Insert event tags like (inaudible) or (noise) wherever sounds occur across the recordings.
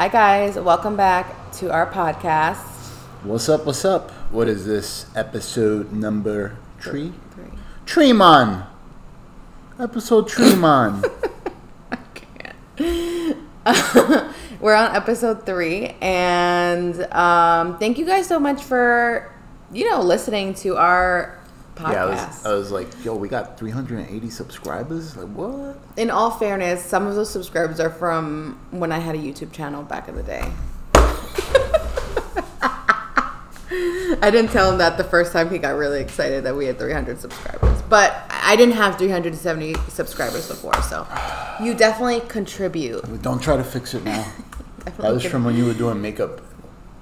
Hi, guys. Welcome back to our podcast. What's up? What's up? What is this episode number three? Three. Treemon. Episode Treemon. (laughs) I can't. (laughs) We're on episode three, and um, thank you guys so much for, you know, listening to our podcast. yeah, I was, I was like, yo, we got 380 subscribers. Like, what? In all fairness, some of those subscribers are from when I had a YouTube channel back in the day. (laughs) I didn't tell him that the first time he got really excited that we had 300 subscribers. But I didn't have 370 subscribers before, so you definitely contribute. Don't try to fix it now. (laughs) that was from when you were doing makeup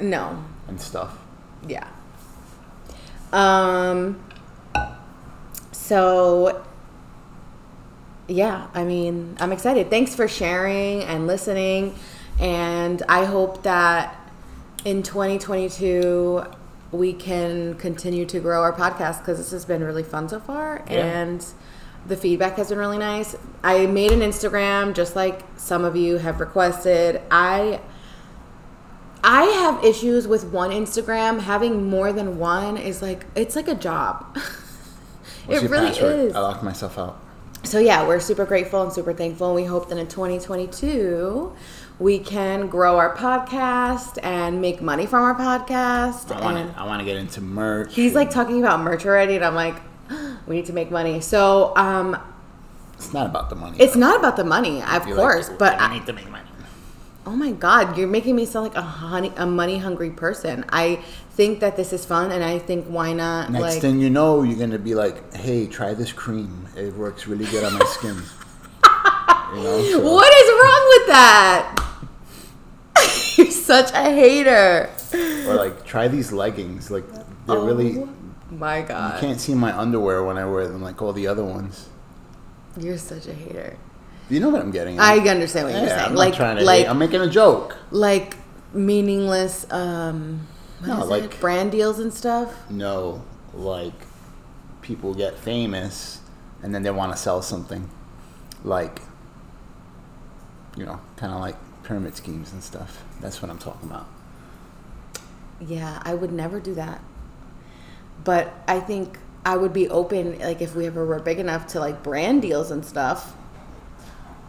No, and stuff. yeah. Um. So. Yeah, I mean, I'm excited. Thanks for sharing and listening, and I hope that in 2022 we can continue to grow our podcast because this has been really fun so far, Yeah. and the feedback has been really nice. I made an Instagram just like some of you have requested. I I have issues with one Instagram. Having more than one is like it's like a job. (laughs) What's it really password? is. I locked myself out. So yeah, we're super grateful and super thankful. And we hope that in 2022 we can grow our podcast and make money from our podcast. I want to. I want to get into merch. he's like talking about merch already, and I'm like, (gasps) we need to make money. So um, it's not about the money. it's not about the money, of course, like, but I, need to make money. Oh my God, you're making me sound like a honey, a money hungry person. I think that this is fun, and I think why not? Next like, thing you know, you're gonna be like, "Hey, try this cream. It works really good on my skin." (laughs) you know, so- what is wrong with that? (laughs) you're such a hater. or like try these leggings. Like they're oh really. my god You can't see my underwear when I wear them, like all the other ones. you're such a hater. You know what I'm getting? I understand what you're saying. I'm like, trying to. like, hate. I'm making a joke. like meaningless. Um, No, like- it? brand deals and stuff. No, like people get famous and then they want to sell something, like you know, kind of like pyramid schemes and stuff. That's what I'm talking about. Yeah, I would never do that. But I think I would be open, like if we ever were big enough to like brand deals and stuff.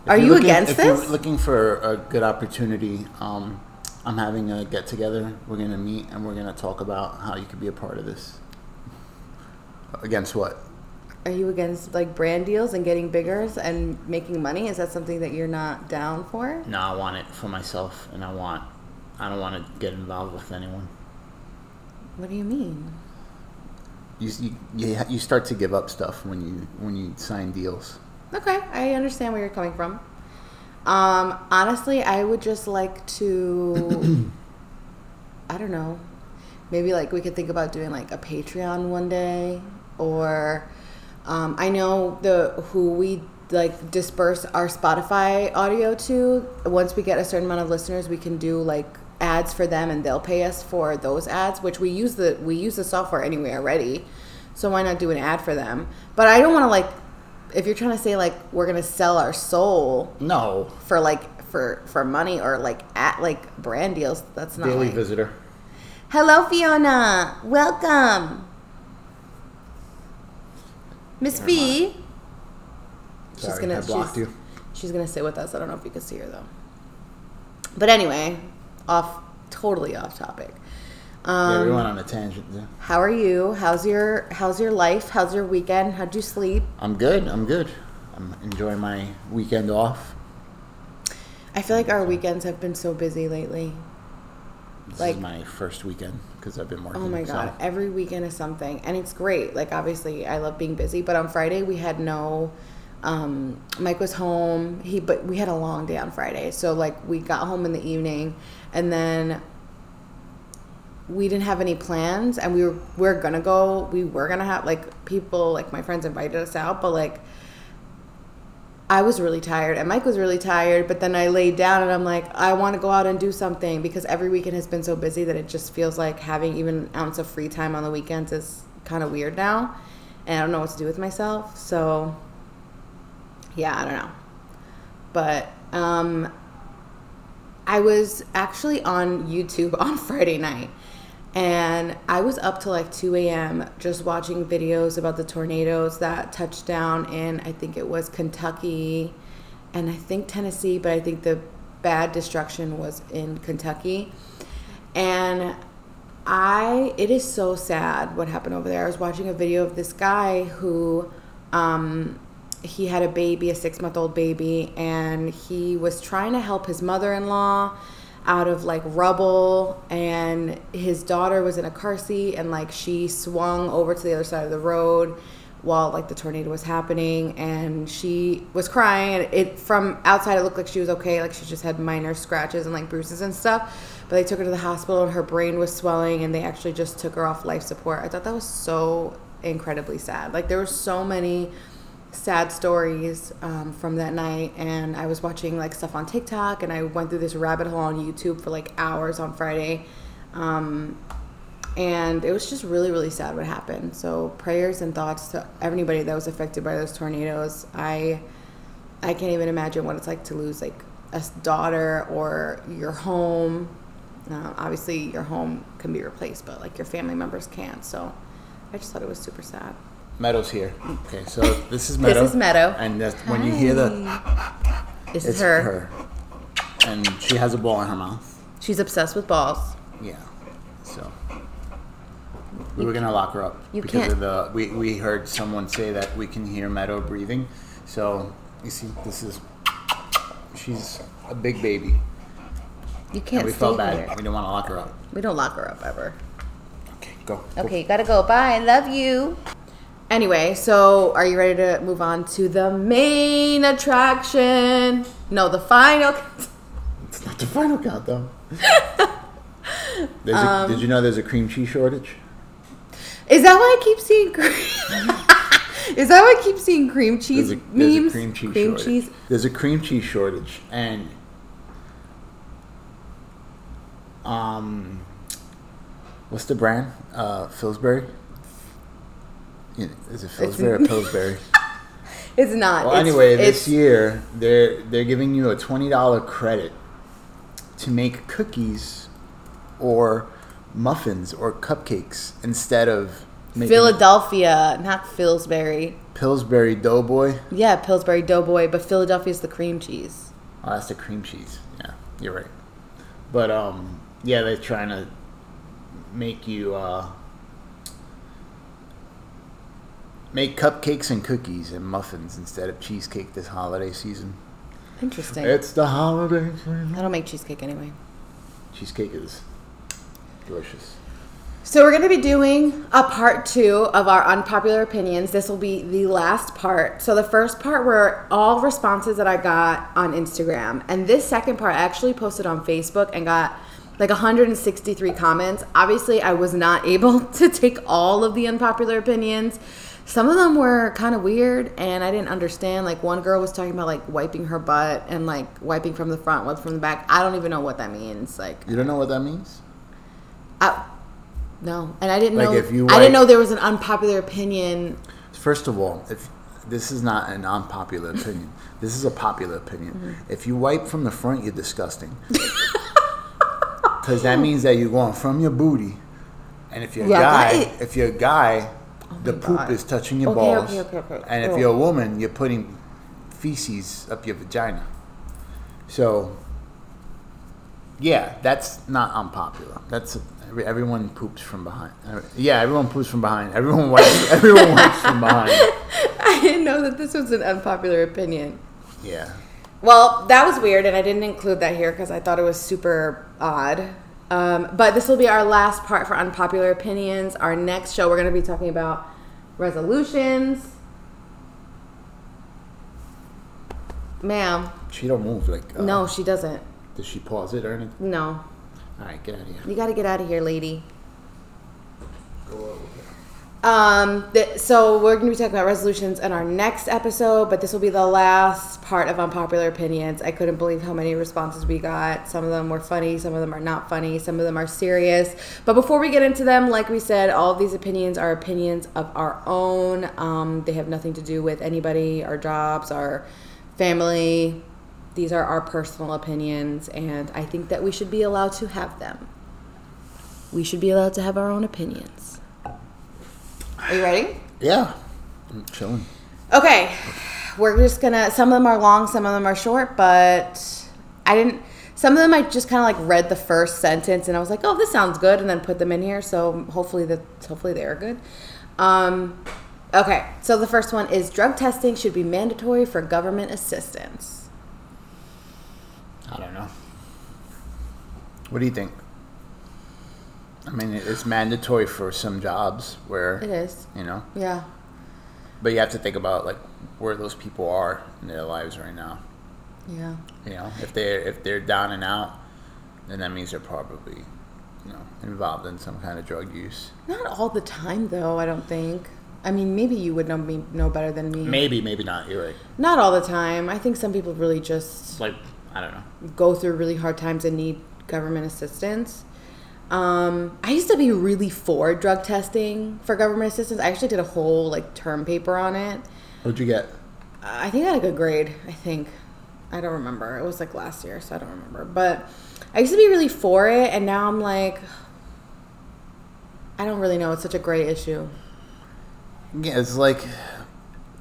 Are you're you looking- against if you're this? looking for a good opportunity, um, I'm having a get together. We're gonna meet and we're gonna talk about how you could be a part of this. Against what? Are you against like brand deals and getting bigger and making money? Is that something that you're not down for? No, I want it for myself, and I want. I don't want to get involved with anyone. What do you mean? You, you you start to give up stuff when you when you sign deals. Okay, I understand where you're coming from. Um, honestly, I would just like to, (clears throat) I don't know, maybe like we could think about doing like a Patreon one day, or um, I know the who we like disperse our Spotify audio to. Once we get a certain amount of listeners, we can do like ads for them, and they'll pay us for those ads, which we use the we use the software anyway already. So why not do an ad for them? But I don't want to like if you're trying to say like we're gonna sell our soul No, for like for for money or like at like brand deals, that's not. daily like- visitor. Hello, Fiona. Welcome, Miss V. She's gonna. I blocked she's, you. she's gonna sit with us. I don't know if you can see her though. But anyway, off totally off topic. Yeah, we Um, went on a tangent. There. how are you? How's your How's your life? How's your weekend? How'd you sleep? I'm good. I'm good. I'm enjoying my weekend off. I feel like our weekends have been so busy lately. This Like- is my first weekend because I've been working. Oh my so- god, every weekend is something, and it's great. Like obviously, I love being busy, but on Friday we had no. Um, Mike was home. He but we had a long day on Friday, so like we got home in the evening, and then we didn't have any plans, and we were we are gonna go. We were gonna have like people like my friends invited us out, but like I was really tired and Mike was really tired, but then I laid down and I'm like, I want to go out and do something because every weekend has been so busy that it just feels like having even an ounce of free time on the weekends is kind of weird now. And I don't know what to do with myself. So, yeah, I don't know. But um, I was actually on YouTube (laughs) on Friday night and I was up till like 2 a.m. just watching videos about the tornadoes that touched down in, I think it was Kentucky and I think Tennessee, but I think the bad destruction was in Kentucky. And I, it is so sad what happened over there. I was watching a video of this guy who, um, he had a baby, a six month old baby, and he was trying to help his mother in law out of like rubble and his daughter was in a car seat and like she swung over to the other side of the road while like the tornado was happening and she was crying. And it from outside it looked like she was okay like she just had minor scratches and like bruises and stuff. But they took her to the hospital and her brain was swelling and they actually just took her off life support. I thought that was so incredibly sad. Like there were so many sad stories um, from that night. And i was watching like stuff on tiktok and i went through this rabbit hole on youtube for like hours on friday. Um, and it was just really really sad what happened. So prayers and thoughts to everybody that was affected by those tornadoes. I i can't even imagine what it's like to lose like a daughter or your home. Uh, obviously your home can be replaced but like your family members can't. So i just thought it was super sad Meadow's here. Okay, so this is Meadow. This is Meadow. And that's, when you hear the, this (laughs) it's is her. her. And she has a ball in her mouth. she's obsessed with balls Yeah. So we were gonna lock her up You because can't- of the. We, we heard someone say that we can hear Meadow breathing. So you see, this is she's a big baby. you can't we stay felt here bad. We didn't want to lock her up. we don't lock her up ever Okay, go. go. Okay, you gotta go. Bye. I love you. Anyway, so are you ready to move on to the main attraction? No, the final. (laughs) It's not the final countdown. (laughs) Um, a, did you know there's a cream cheese shortage? Is that why I keep seeing cream? (laughs) Is that why I keep seeing cream cheese There's a, there's a cream cheese shortage. cheese. There's a cream cheese shortage, and um, what's the brand? Uh, Pillsbury. Yeah, Is it Pillsbury or (laughs) Pillsbury? It's not. Well, It's- anyway, it's, this year they're they're giving you a twenty dollar credit to make cookies or muffins or cupcakes instead of making Philadelphia, not Pillsbury. Pillsbury Doughboy. Yeah, Pillsbury Doughboy, but Philadelphia's the cream cheese. Oh, that's the cream cheese. Yeah, you're right. But um, yeah, they're trying to make you uh, make cupcakes and cookies and muffins instead of cheesecake this holiday season. Interesting. It's the holiday season. I don't make cheesecake anyway. Cheesecake is delicious. So we're going to be doing a part two of our unpopular opinions. This will be the last part. So the first part were all responses that I got on Instagram, and this second part I actually posted on Facebook and got like 163 comments. Obviously, I was not (laughs) able to take all of the unpopular opinions. Some of them were kind of weird, and I didn't understand. Like one girl was talking about like wiping her butt and like wiping from the front, wipe from the back. I don't even know what that means. Like You don't know what that means? I, no, and I didn't Like know. if you I didn't know there was an unpopular opinion. First of all, if this is not an unpopular opinion, (laughs) this is a popular opinion. Mm-hmm. If you wipe from the front, you're disgusting. (laughs) Because that means that you're going from your booty, and if you're a guy, if you're a guy, Oh the poop God. is touching your Okay, balls, okay, okay, okay. and if Oh. you're a woman, you're putting feces up your vagina. So, yeah, that's not unpopular. That's every- everyone poops from behind. Yeah, everyone poops from behind. Everyone wipes. (laughs) everyone wipes from behind. I didn't know that this was an unpopular opinion. Yeah. Well, that was weird, and I didn't include that here because I thought it was super odd. Um, but this will be our last part for unpopular opinions. Our next show, we're going to be talking about resolutions. Ma'am, She don't move like. Uh, no, she doesn't. Does she pause it or anything? No, All right, get out of here. you got to get out of here, lady. Go over. Um, th- so we're going to be talking about resolutions in our next episode, but this will be the last part of unpopular opinions. I couldn't believe how many responses we got. Some of them were funny, some of them are not funny, some of them are serious. But before we get into them, like we said, all these opinions are opinions of our own. Um, they have nothing to do with anybody, our jobs, our family. these are our personal opinions, and I think that we should be allowed to have them. We should be allowed to have our own opinions. Are you ready? Yeah. I'm chilling. Okay, we're just gonna. Some of them are long, some of them are short, but I didn't. Some of them I just kind of like read the first sentence and I was like, "Oh, this sounds good," and then put them in here. So hopefully that hopefully they are good. Um, okay, so the first one is drug testing should be mandatory for government assistance. I don't know. What do you think? I mean, it's mandatory for some jobs where It is, you know, yeah, but you have to think about like where those people are in their lives right now. yeah. You know, if they're if they're down and out, then that means they're probably, you know, involved in some kind of drug use. Not all the time though. I don't think. I mean, maybe you would know me know better than me. Maybe, maybe not. You're right. Not all the time. I think some people really just Like I don't know. go through really hard times and need government assistance. Um, I used to be really for drug testing for government assistance. I actually did a whole like term paper on it. What'd you get? I think I had a good grade. I think I don't remember. It was like last year, so I don't remember. But I used to be really for it, and now I'm like, I don't really know. It's such a gray issue. Yeah, it's like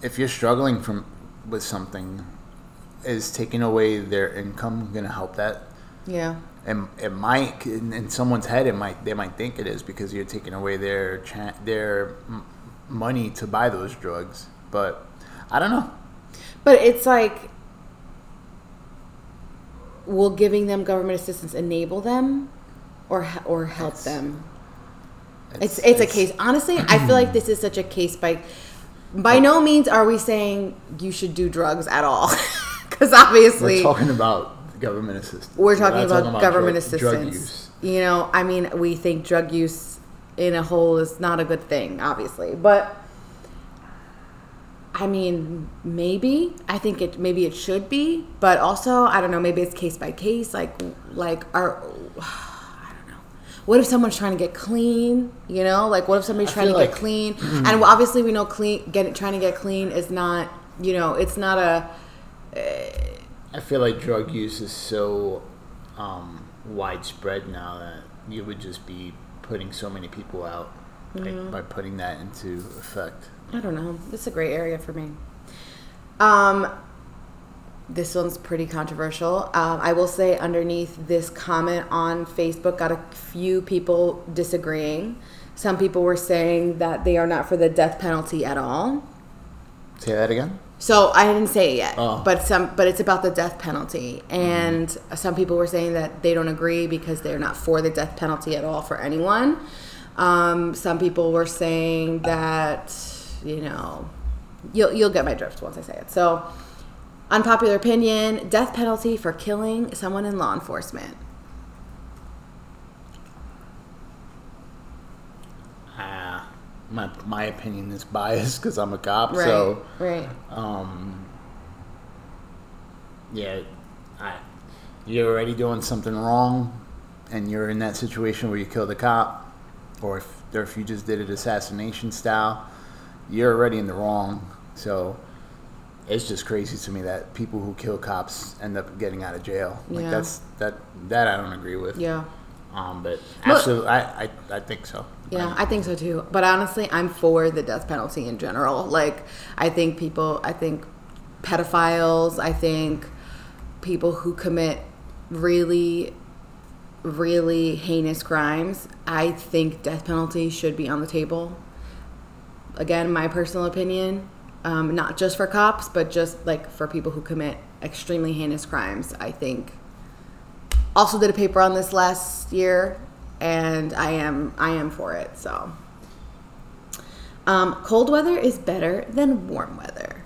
if you're struggling from with something, is taking away their income going to help that? Yeah. And it might, in, in someone's head, it might they might think it is because you're taking away their cha- their m- money to buy those drugs. But I don't know. But it's like, will giving them government assistance enable them, or or help It's- them? It's it's a case. Honestly, I feel like this is such a case by. By no means are we saying you should do drugs at all, (laughs) because obviously We're talking about government assistance. we're talking not about, government drug- drug assistance. use. You know, I mean, we think drug use in a whole is not a good thing, obviously, but I mean, maybe I think it maybe it should be, but also I don't know. Maybe it's case by case. Like, like are (sighs) I don't know. What if someone's trying to get clean? You know, like what if somebody's I trying to feel get like- clean? (clears throat) and obviously, we know clean. Get trying to get clean is not. You know, it's not a. Eh, I feel like drug use is so um, widespread now that you would just be putting so many people out Mm-hmm. by putting that into effect. I don't know. It's a great area for me. Um, this one's pretty controversial. Um, I will say underneath this comment on Facebook, got a few people disagreeing. Some people were saying that they are not for the death penalty at all. Say that again. So I didn't say it yet, Oh. but some, but it's about the death penalty, and some people were saying that they don't agree because they're not for the death penalty at all for anyone. Um, some people were saying that you know, you'll you'll get my drift once I say it. So, unpopular opinion: death penalty for killing someone in law enforcement. Uh, my my opinion is biased (laughs) because I'm a cop. Right. So right. um, yeah, I, you're already doing something wrong, and you're in that situation where you kill the cop, or if or if you just did it assassination style, you're already in the wrong. So it's just crazy to me that people who kill cops end up getting out of jail. Like Yeah. that's that that I don't agree with. Yeah. Um, but absolutely, I, I I think so. Yeah, I think so too. But honestly, I'm for the death penalty in general. Like, I think people, I think pedophiles, I think people who commit really, really heinous crimes, I think death penalty should be on the table. Again, my personal opinion, um, not just for cops, but just like for people who commit extremely heinous crimes, I think also did a paper on this last year and i am i am for it so um, cold weather is better than warm weather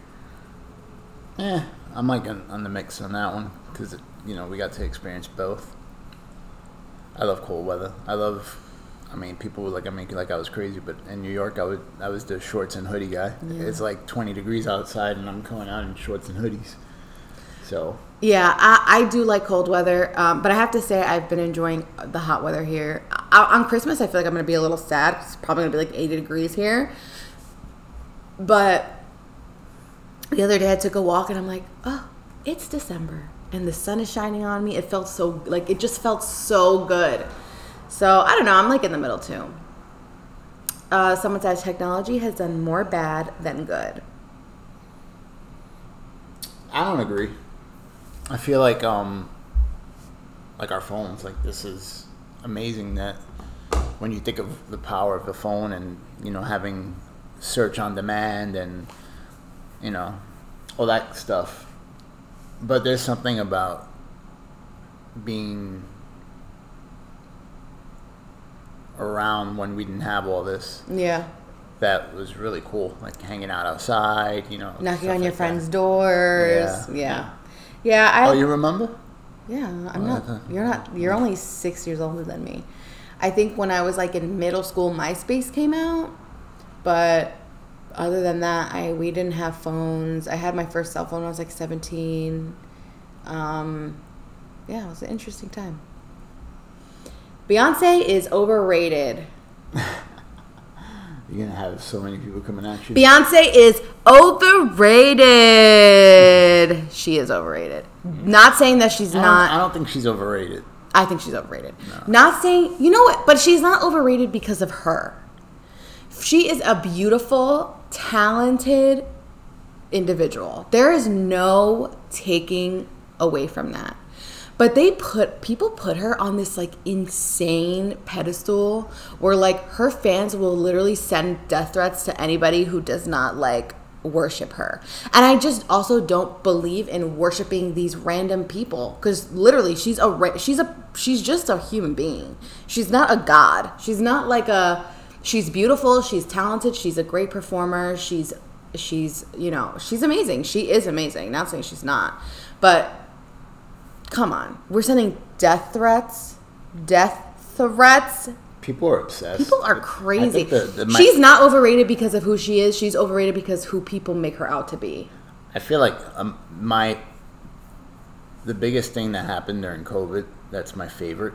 Yeah, I'm like on, on the mix on that one because you know we got to experience both. I love cold weather. I love. I mean, people would like I make it like I was crazy, but in New York, I would I was the shorts and hoodie guy. Yeah. It's like 20 degrees outside, and I'm going out in shorts and hoodies. So yeah i, I do like cold weather um, but i have to say i've been enjoying the hot weather here I, on christmas i feel like i'm going to be a little sad. it's probably going to be like 80 degrees here but the other day i took a walk and i'm like oh it's december and the sun is shining on me. It felt so like it just felt so good. So I don't know. I'm like in the middle too. Uh, someone says technology has done more bad than good. I don't agree. I feel like um like our phones, like this is amazing that when you think of the power of the phone and you know having search on demand and you know all that stuff. But there's something about being around when we didn't have all this Yeah. that was really cool. Like hanging out outside, you know, Knocking on your like friends' that. doors. Yeah. Yeah. Yeah. I, Oh, you remember? Yeah, I'm Oh, not. okay. You're not. You're only six years older than me. I think when I was like in middle school, MySpace came out, but other than that, I we didn't have phones. I had my first cell phone when I was like 17. Um, yeah, it was an interesting time. Beyonce is overrated. (laughs) You're gonna have so many people coming at you. Beyonce is overrated. She is overrated. Mm-hmm. Not saying that she's I not. I don't think she's overrated. I think she's overrated. Not saying, you know what, but she's not overrated because of her. She is a beautiful, talented individual. There is no taking away from that. But they put people put her on this like insane pedestal where like her fans will literally send death threats to anybody who does not like worship her. And I just also don't believe in worshiping these random people cuz literally she's a she's a she's just a human being. She's not a god. She's not like a she's beautiful, she's talented, she's a great performer, she's she's, you know, she's amazing. She is amazing. Not saying she's not. But come on. We're sending death threats, death threats People are obsessed. People are crazy. the- the- my- She's not overrated because of who she is. She's overrated because who people make her out to be. I feel like um, my the biggest thing that happened during COVID. That's my favorite.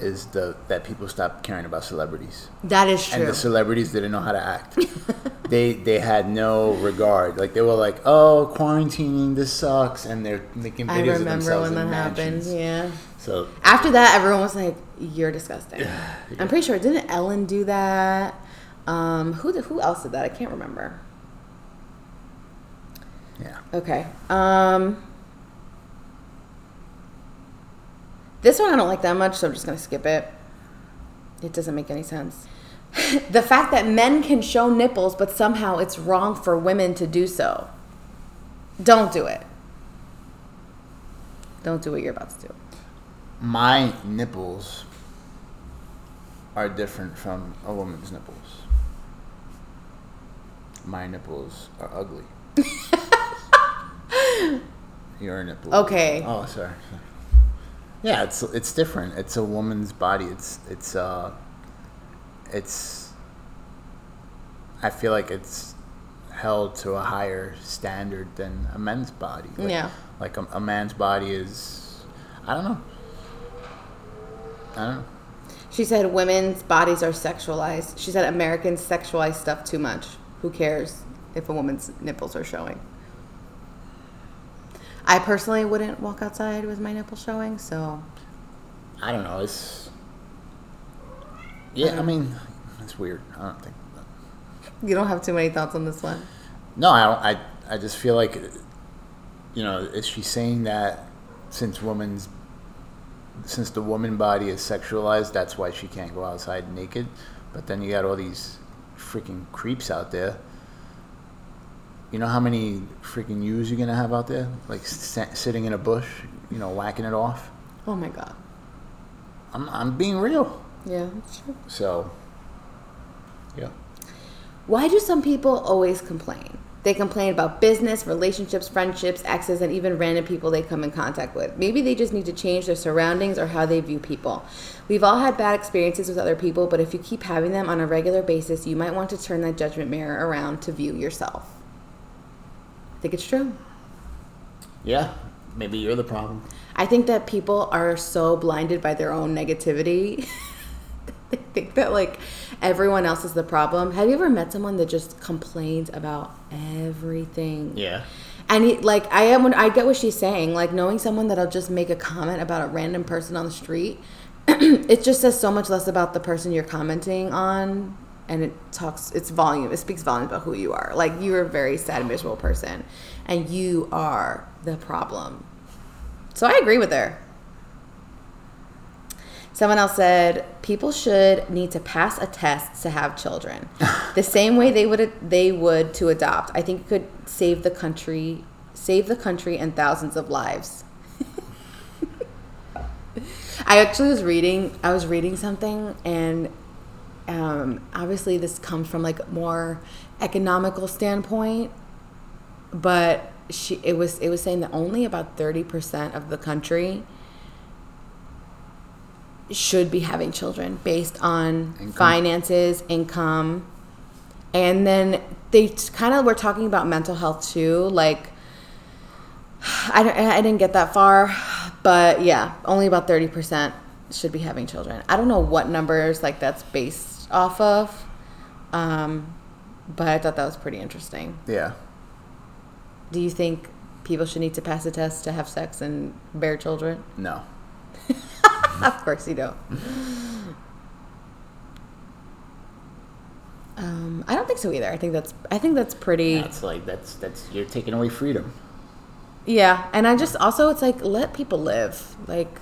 Is the that people stopped caring about celebrities, That is true. and the celebrities didn't know how to act. (laughs) they they had no regard. Like they were like, "Oh, quarantining, this sucks," and they're making videos I of remember themselves when that happened. Yeah. So After that, everyone was like, "You're disgusting." (sighs) I'm pretty sure didn't Ellen do that? Um, who did, who else did that? I can't remember. yeah, Okay. Um, this one I don't like that much, so I'm just gonna skip it. It doesn't make any sense. (laughs) the fact that men can show nipples, but somehow it's wrong for women to do so. Don't do it. Don't do what you're about to do. my nipples are different from a woman's nipples. My nipples are ugly. (laughs) Your nipples. Okay. Oh, sorry. Yeah, it's it's different. It's a woman's body. It's it's uh, it's. I feel like it's held to a higher standard than a men's body. Like, Yeah. Like a, a man's body is, I don't know. I don't know. She said women's bodies are sexualized. She said Americans sexualize stuff too much. Who cares if a woman's nipples are showing? I personally wouldn't walk outside with my nipple showing, so I don't know. It's. Yeah, I mean, it's weird. I don't think. you don't have too many thoughts on this one. No, I don't. I I just feel like, you know, is she saying that since women's, since the woman body is sexualized, that's why she can't go outside naked? But then you got all these freaking creeps out there. You know how many freaking ewes you're gonna have out there, like s- sitting in a bush, you know, whacking it off. Oh my god. I'm I'm being real. Yeah, that's true. So, yeah. Why do some people always complain? They complain about business, relationships, friendships, exes, and even random people they come in contact with. Maybe they just need to change their surroundings or how they view people. We've all had bad experiences with other people, but if you keep having them on a regular basis, you might want to turn that judgment mirror around to view yourself. I think it's true. Yeah, maybe you're the problem. I think that people are so blinded by their own negativity. (laughs) they think that like everyone else is the problem. Have you ever met someone that just complains about everything? Yeah. And he, like I am, I get what she's saying. Like knowing someone that'll just make a comment about a random person on the street, (clears throat) it just says so much less about the person you're commenting on, and it talks. It's volume. It speaks volumes about who you are. Like you're a very sad, and miserable person, and you are the problem. So I agree with her. Someone else said people should need to pass a test to have children, (laughs) the same way they would they would to adopt. I think it could save the country, save the country and thousands of lives. (laughs) I actually was reading. I was reading something, and um, obviously this comes from like more economical standpoint, but she it was it was saying that only about thirty percent of the country should be having children based on Income. finances, income, and then they kind of were talking about mental health too. Like, (sighs) I, don't- I didn't get that far, but yeah, only about 30% should be having children. I don't know what numbers like that's based off of, um, but I thought that was pretty interesting. Yeah. Do you think people should need to pass a test to have sex and bear children? No. (laughs) of course you don't. Um, I don't think so either. I think that's I think that's pretty That's like that's that's you're taking away freedom. Yeah, and I just also it's like let people live. Like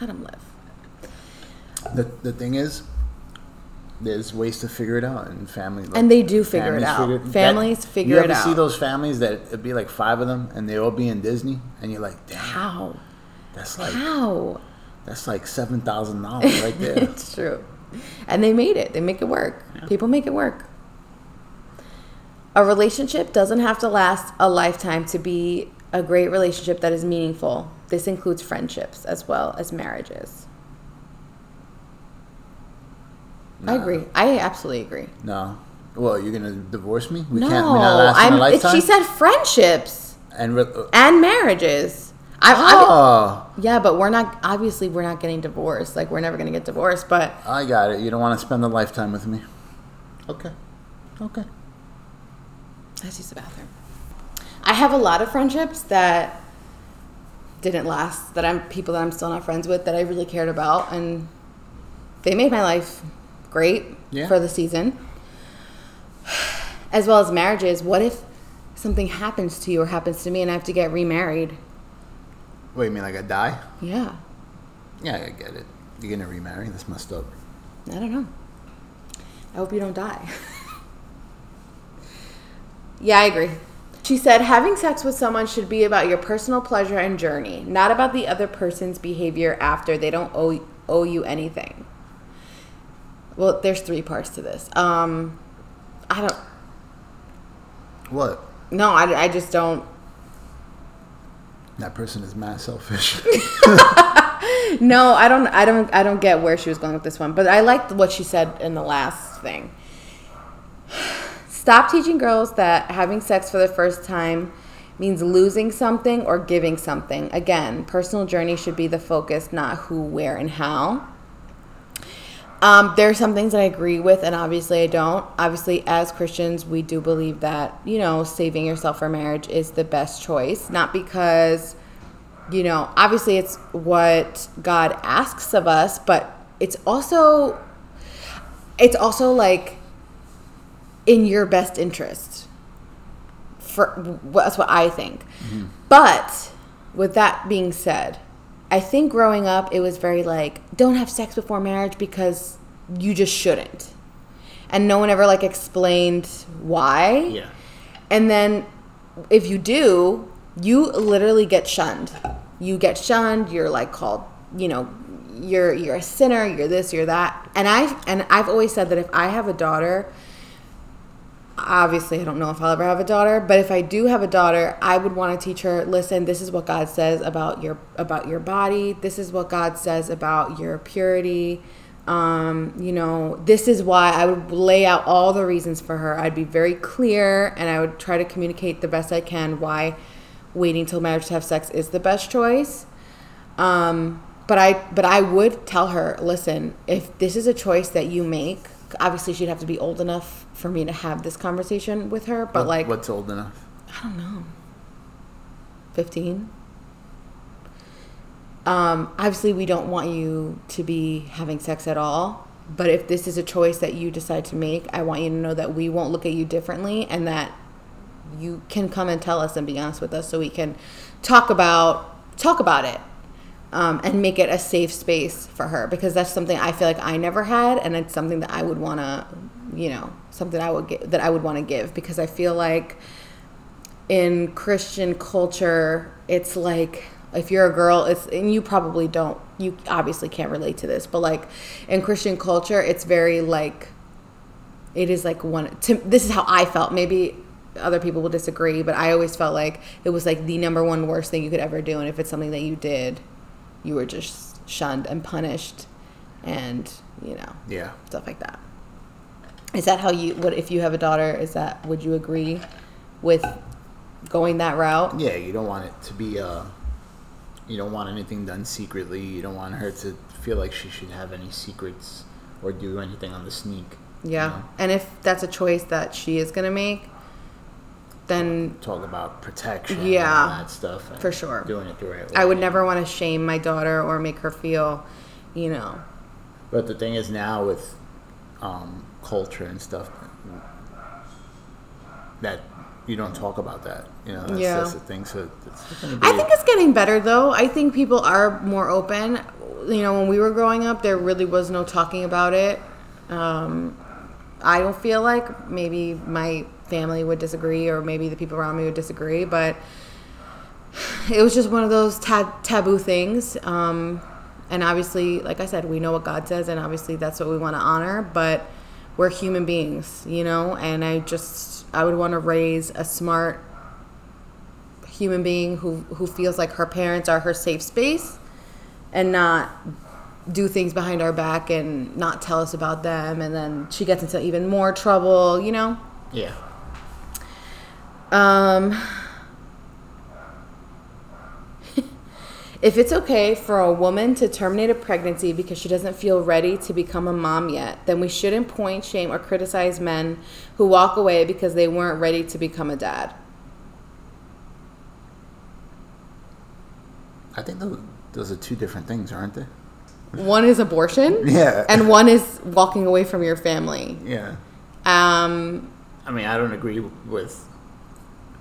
let them live. The the thing is, there's ways to figure it out, and family. Like, And they do figure it families out. figure- Families that- figure you it ever see those families that it'd be like five of them, and they all be in Disney, and you're like, damn, How? that's like How? that's like seven thousand dollars right there. (laughs) it's true. And they made it. They make it work. People make it work. A relationship doesn't have to last a lifetime to be a great relationship that is meaningful. This includes friendships as well as marriages. I agree. I absolutely agree. no. Well, you're gonna divorce me? We no, can't. We're not lasting I'm. a lifetime. She said friendships and re- uh, and marriages. I, I, oh, Yeah, but we're not obviously we're not getting divorced. Like we're never gonna get divorced, but I got it. You don't want to spend a lifetime with me. Okay. Okay. let's use the bathroom. I have a lot of friendships that didn't last. That I'm people that I'm still not friends with that I really cared about, and they made my life great Yeah. for the season. (sighs) As well as marriages. What if something happens to you or happens to me, and I have to get remarried? Wait, you mean like I die? Yeah, Yeah, I get it. You're gonna remarry? That's messed up. I don't know. I hope you don't die. (laughs) yeah, I agree. She said, having sex with someone should be about your personal pleasure and journey, not about the other person's behavior after. They don't owe, owe you anything. Well, there's three parts to this. Um, I don't, What? no, I, I just don't. That person is mad selfish. (laughs) (laughs) No, I don't, I don't, I don't get where she was going with this one, but I liked what she said in the last thing. Stop teaching girls that having sex for the first time means losing something or giving something. Again, personal journey should be the focus, not who, where, and how. Um, there are some things that I agree with, and obviously I don't. Obviously, as Christians, we do believe that, you know, saving yourself for marriage is the best choice. Not because, you know, obviously it's what God asks of us, but it's also, it's also like in your best interest. For that's what I think. But with that being said, I think growing up it was very like don't have sex before marriage because you just shouldn't. And no one ever like explained why. yeah. And then if you do, you literally get shunned. You get shunned, you're like called, you know, you're you're a sinner, you're this, you're that. And I and I've always said that if I have a daughter, obviously I don't know if I'll ever have a daughter, but if I do have a daughter, I would want to teach her, listen, this is what God says about your about your body. This is what God says about your purity. Um, you know, this is why I would lay out all the reasons for her. I'd be very clear and I would try to communicate the best I can why waiting till marriage to have sex is the best choice. Um, but I but I would tell her, listen, if this is a choice that you make, obviously she'd have to be old enough for me to have this conversation with her. But What- like, what's old enough? I don't know. 15. Um, obviously, we don't want you to be having sex at all. But if this is a choice that you decide to make, I want you to know that we won't look at you differently and that you can come and tell us and be honest with us so we can talk about talk about it um, and make it a safe space for her because that's something I feel like I never had and it's something that I would want to you know something I would get that I would want to give because I feel like in Christian culture it's like if you're a girl it's and you probably don't you obviously can't relate to this but like in Christian culture it's very like it is like one to, this is how I felt maybe other people will disagree, but I always felt like it was like the number one worst thing you could ever do. And if it's something that you did, you were just shunned and punished and, you know, Yeah. stuff like that. Is that how you, what, if you have a daughter, is that, would you agree with going that route? Yeah, you don't want it to be uh you don't want anything done secretly. You don't want her to feel like she should have any secrets or do anything on the sneak. you Yeah. know? And if that's a choice that she is going to make, then Talk about protection Yeah, and that stuff. for sure. Doing it the right way. I would never want to shame my daughter or make her feel, you know, But the thing is now with um, culture and stuff that you don't talk about that. You know, that's, Yeah. that's the thing. So it's be, I think it's getting better though. I think people are more open. You know, when we were growing up, there really was no talking about it. Um, I don't feel like maybe my family would disagree, or maybe the people around me would disagree, but it was just one of those ta- taboo things. Um, and obviously, like I said, we know what God says, and obviously that's what we want to honor. But we're human beings, you know. And I just, I would want to raise a smart human being who who feels like her parents are her safe space and not do things behind our back and not tell us about them and then she gets into even more trouble you know yeah. um if it's okay for a woman to terminate a pregnancy because she doesn't feel ready to become a mom yet then we shouldn't point shame or criticize men who walk away because they weren't ready to become a dad I think those, those are two different things, aren't they? one is abortion (laughs) Yeah. and one is walking away from your family Yeah. um I mean, I don't agree with,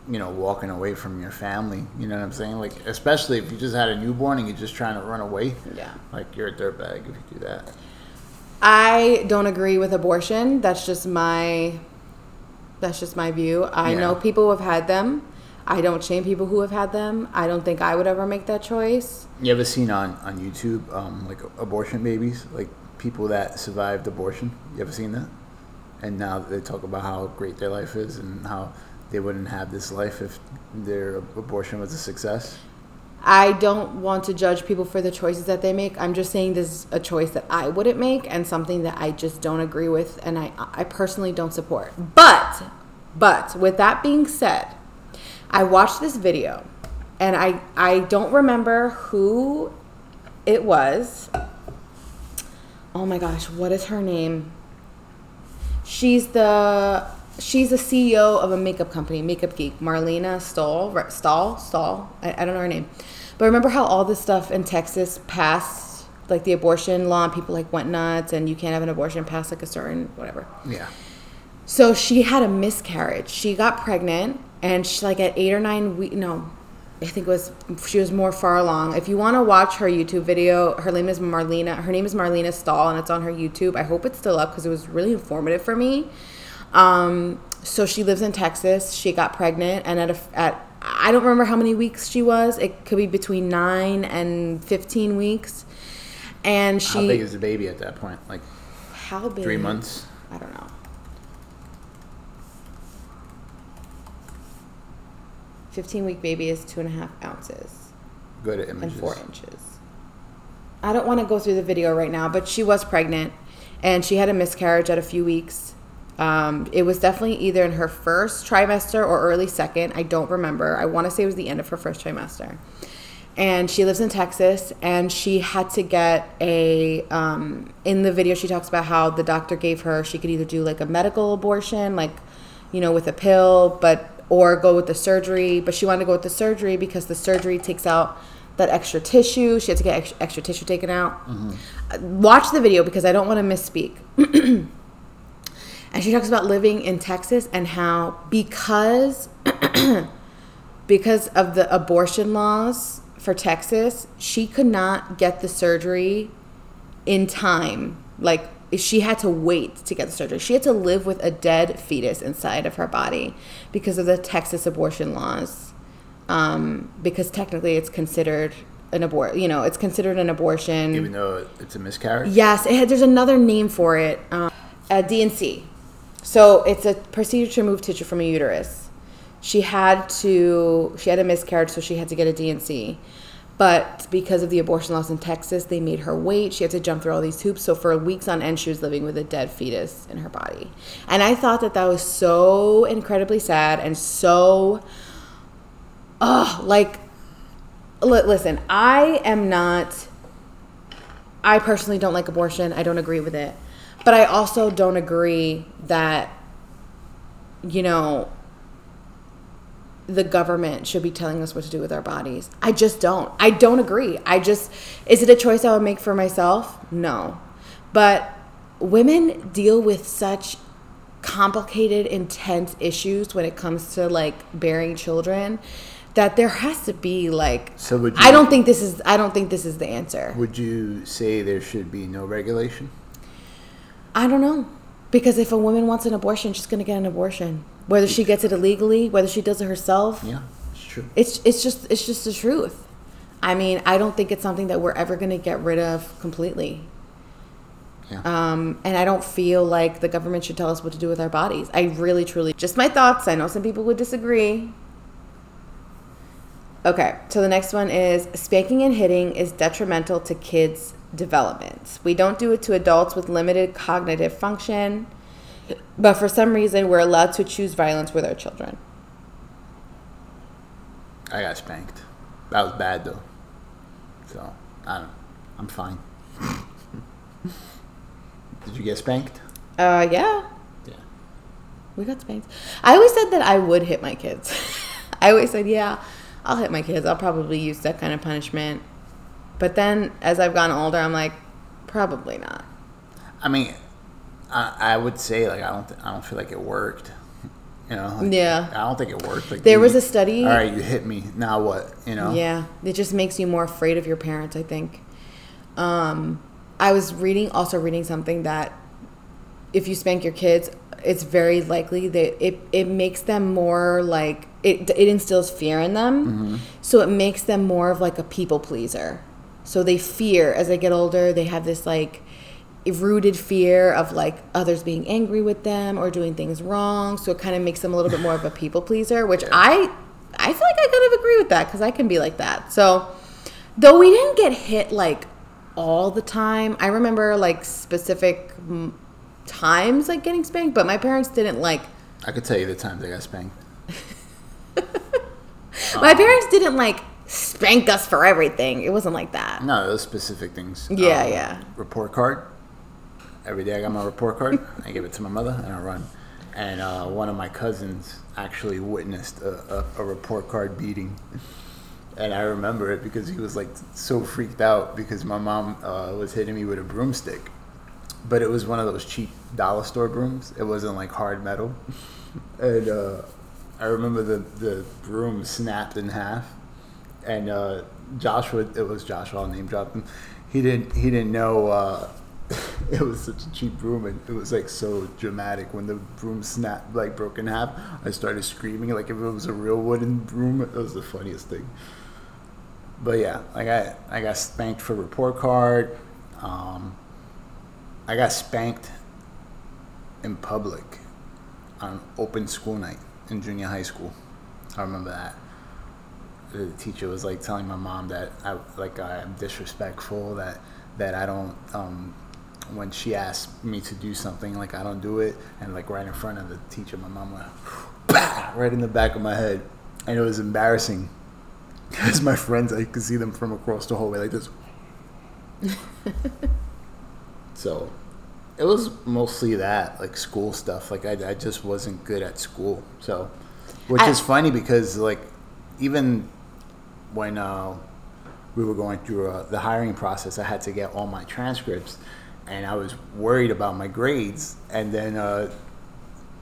you know, walking away from your family. You know what I'm saying? Like, especially if you just had a newborn and you're just trying to run away. Yeah. Like, you're a dirtbag if you do that. I don't agree with abortion. That's just my that's just my view. I Yeah. know people who have had them. I don't shame people who have had them. I don't think I would ever make that choice. You ever seen on, on YouTube, um, like, abortion babies? Like, people that survived abortion? You ever seen that? And now they talk about how great their life is and how they wouldn't have this life if their abortion was a success. I don't want to judge people for the choices that they make. I'm just saying this is a choice that I wouldn't make and something that I just don't agree with and I I personally don't support. But but with that being said, I watched this video and I I don't remember who it was. Oh my gosh, what is her name? She's the she's the CEO of a makeup company, Makeup Geek, Marlena Stahl, Stahl, Stahl. I, I don't know her name, but remember how all this stuff in Texas passed, like the abortion law, and people like went nuts, and you can't have an abortion past like a certain whatever. Yeah. So she had a miscarriage. She got pregnant, and she like at eight or nine weeks. No, I think it was she was more far along. If you want to watch her YouTube video, her name is Marlena. Her name is Marlena Stahl, and it's on her YouTube. I hope it's still up because it was really informative for me. Um, so she lives in Texas. She got pregnant, and at a, at I don't remember how many weeks she was. It could be between nine and fifteen weeks. And she How big is the baby at that point? Like, how big? three months? I don't know. 15 week baby is two and a half ounces Good at and four inches. I don't want to go through the video right now, but she was pregnant and she had a miscarriage at a few weeks. Um, it was definitely either in her first trimester or early second. I don't remember. I want to say it was the end of her first trimester. And she lives in Texas, and she had to get a. Um, in the video, she talks about how the doctor gave her she could either do like a medical abortion, like, you know, with a pill, but or go with the surgery. But she wanted to go with the surgery because the surgery takes out that extra tissue. She had to get extra, extra tissue taken out. Uh, Watch the video because I don't want to misspeak. (clears throat) and she talks about living in Texas and how because (clears throat) because of the abortion laws for Texas, she could not get the surgery in time. Like she had to wait to get the surgery. She had to live with a dead fetus inside of her body because of the Texas abortion laws. Um, because technically, it's considered an abort. You know, it's considered an abortion. Even though it's a miscarriage. Yes, it had, there's another name for it. Um, a D&C. So it's a procedure to remove tissue from a uterus. She had to. She had a miscarriage, so she had to get a D&C. But because of the abortion laws in Texas, they made her wait. She had to jump through all these hoops. So for weeks on end, she was living with a dead fetus in her body. And I thought that that was so incredibly sad and so, oh, like, li- listen, I am not. I personally don't like abortion. I don't agree with it. But I also don't agree that, you know, the government should be telling us what to do with our bodies. I just don't. I don't agree. I just, is it a choice I would make for myself? No. But women deal with such complicated, intense issues when it comes to like bearing children that there has to be like So would I don't think this is I don't think this is the answer. Would you say there should be no regulation? I don't know. Because if a woman wants an abortion, she's going to get an abortion. Whether she gets it illegally, whether she does it herself, Yeah, it's true. it's it's just it's just the truth. I mean, I don't think it's something that we're ever going to get rid of completely. Yeah. Um, and I don't feel like the government should tell us what to do with our bodies. I really, truly, just my thoughts. I know some people would disagree. Okay, so the next one is spanking and hitting is detrimental to kids' development. We don't do it to adults with limited cognitive function, but for some reason, we're allowed to choose violence with our children. I got spanked. That was bad though. So I don't. I'm fine. (laughs) Did you get spanked? Uh, yeah, Yeah. we got spanked. I always said that I would hit my kids. (laughs) I always said, yeah, I'll hit my kids. I'll probably use that kind of punishment. But then as I've gotten older, I'm like, probably not. I mean, I, I would say like I don't. Th- I don't feel like it worked. You know. like, Yeah. I don't think it worked. Like There was a study- All right, you hit me. Now what? You know. Yeah, it just makes you more afraid of your parents, I think. Um, I was reading, also reading something that if you spank your kids, it's very likely that it, it makes them more like, it, it instills fear in them. So it makes them more of like a people pleaser. So they fear, as they get older, they have this like rooted fear of like others being angry with them or doing things wrong. So it kind of makes them a little bit more of a people pleaser, which I I feel like I kind of agree with that because I can be like that. So though we didn't get hit like all the time, I remember like specific mm, times like getting spanked, but my parents didn't like I could tell you the times I got spanked. (laughs) my parents didn't like spank us for everything. It wasn't like that. No, those specific things. Yeah, yeah. Report card. Every day I got my report card. I give it to my mother and I run. And uh, one of my cousins actually witnessed a, a, a report card beating. And I remember it because he was like so freaked out because my mom uh, was hitting me with a broomstick. But it was one of those cheap dollar store brooms. It wasn't like hard metal. (laughs) And uh, I remember the, the broom snapped in half and uh, Joshua, it was Joshua. I'll name drop him. He didn't. He didn't know uh, (laughs) it was such a cheap broom, and it was like so dramatic when the broom snapped, like broke in half. I started screaming like if it was a real wooden broom. It was the funniest thing. But yeah, I got I got spanked for report card. Um, I got spanked in public on open school night in junior high school. I remember that the teacher was like telling my mom that I like I'm disrespectful that that I don't um when she asked me to do something like I don't do it. And like right in front of the teacher my mom went bah, right in the back of my head. And it was embarrassing because my friends I could see them from across the hallway like this. (laughs) So it was mostly that like school stuff. Like I, I just wasn't good at school. So Which I- is funny because like even when uh, we were going through uh, the hiring process, I had to get all my transcripts, and I was worried about my grades. And then uh,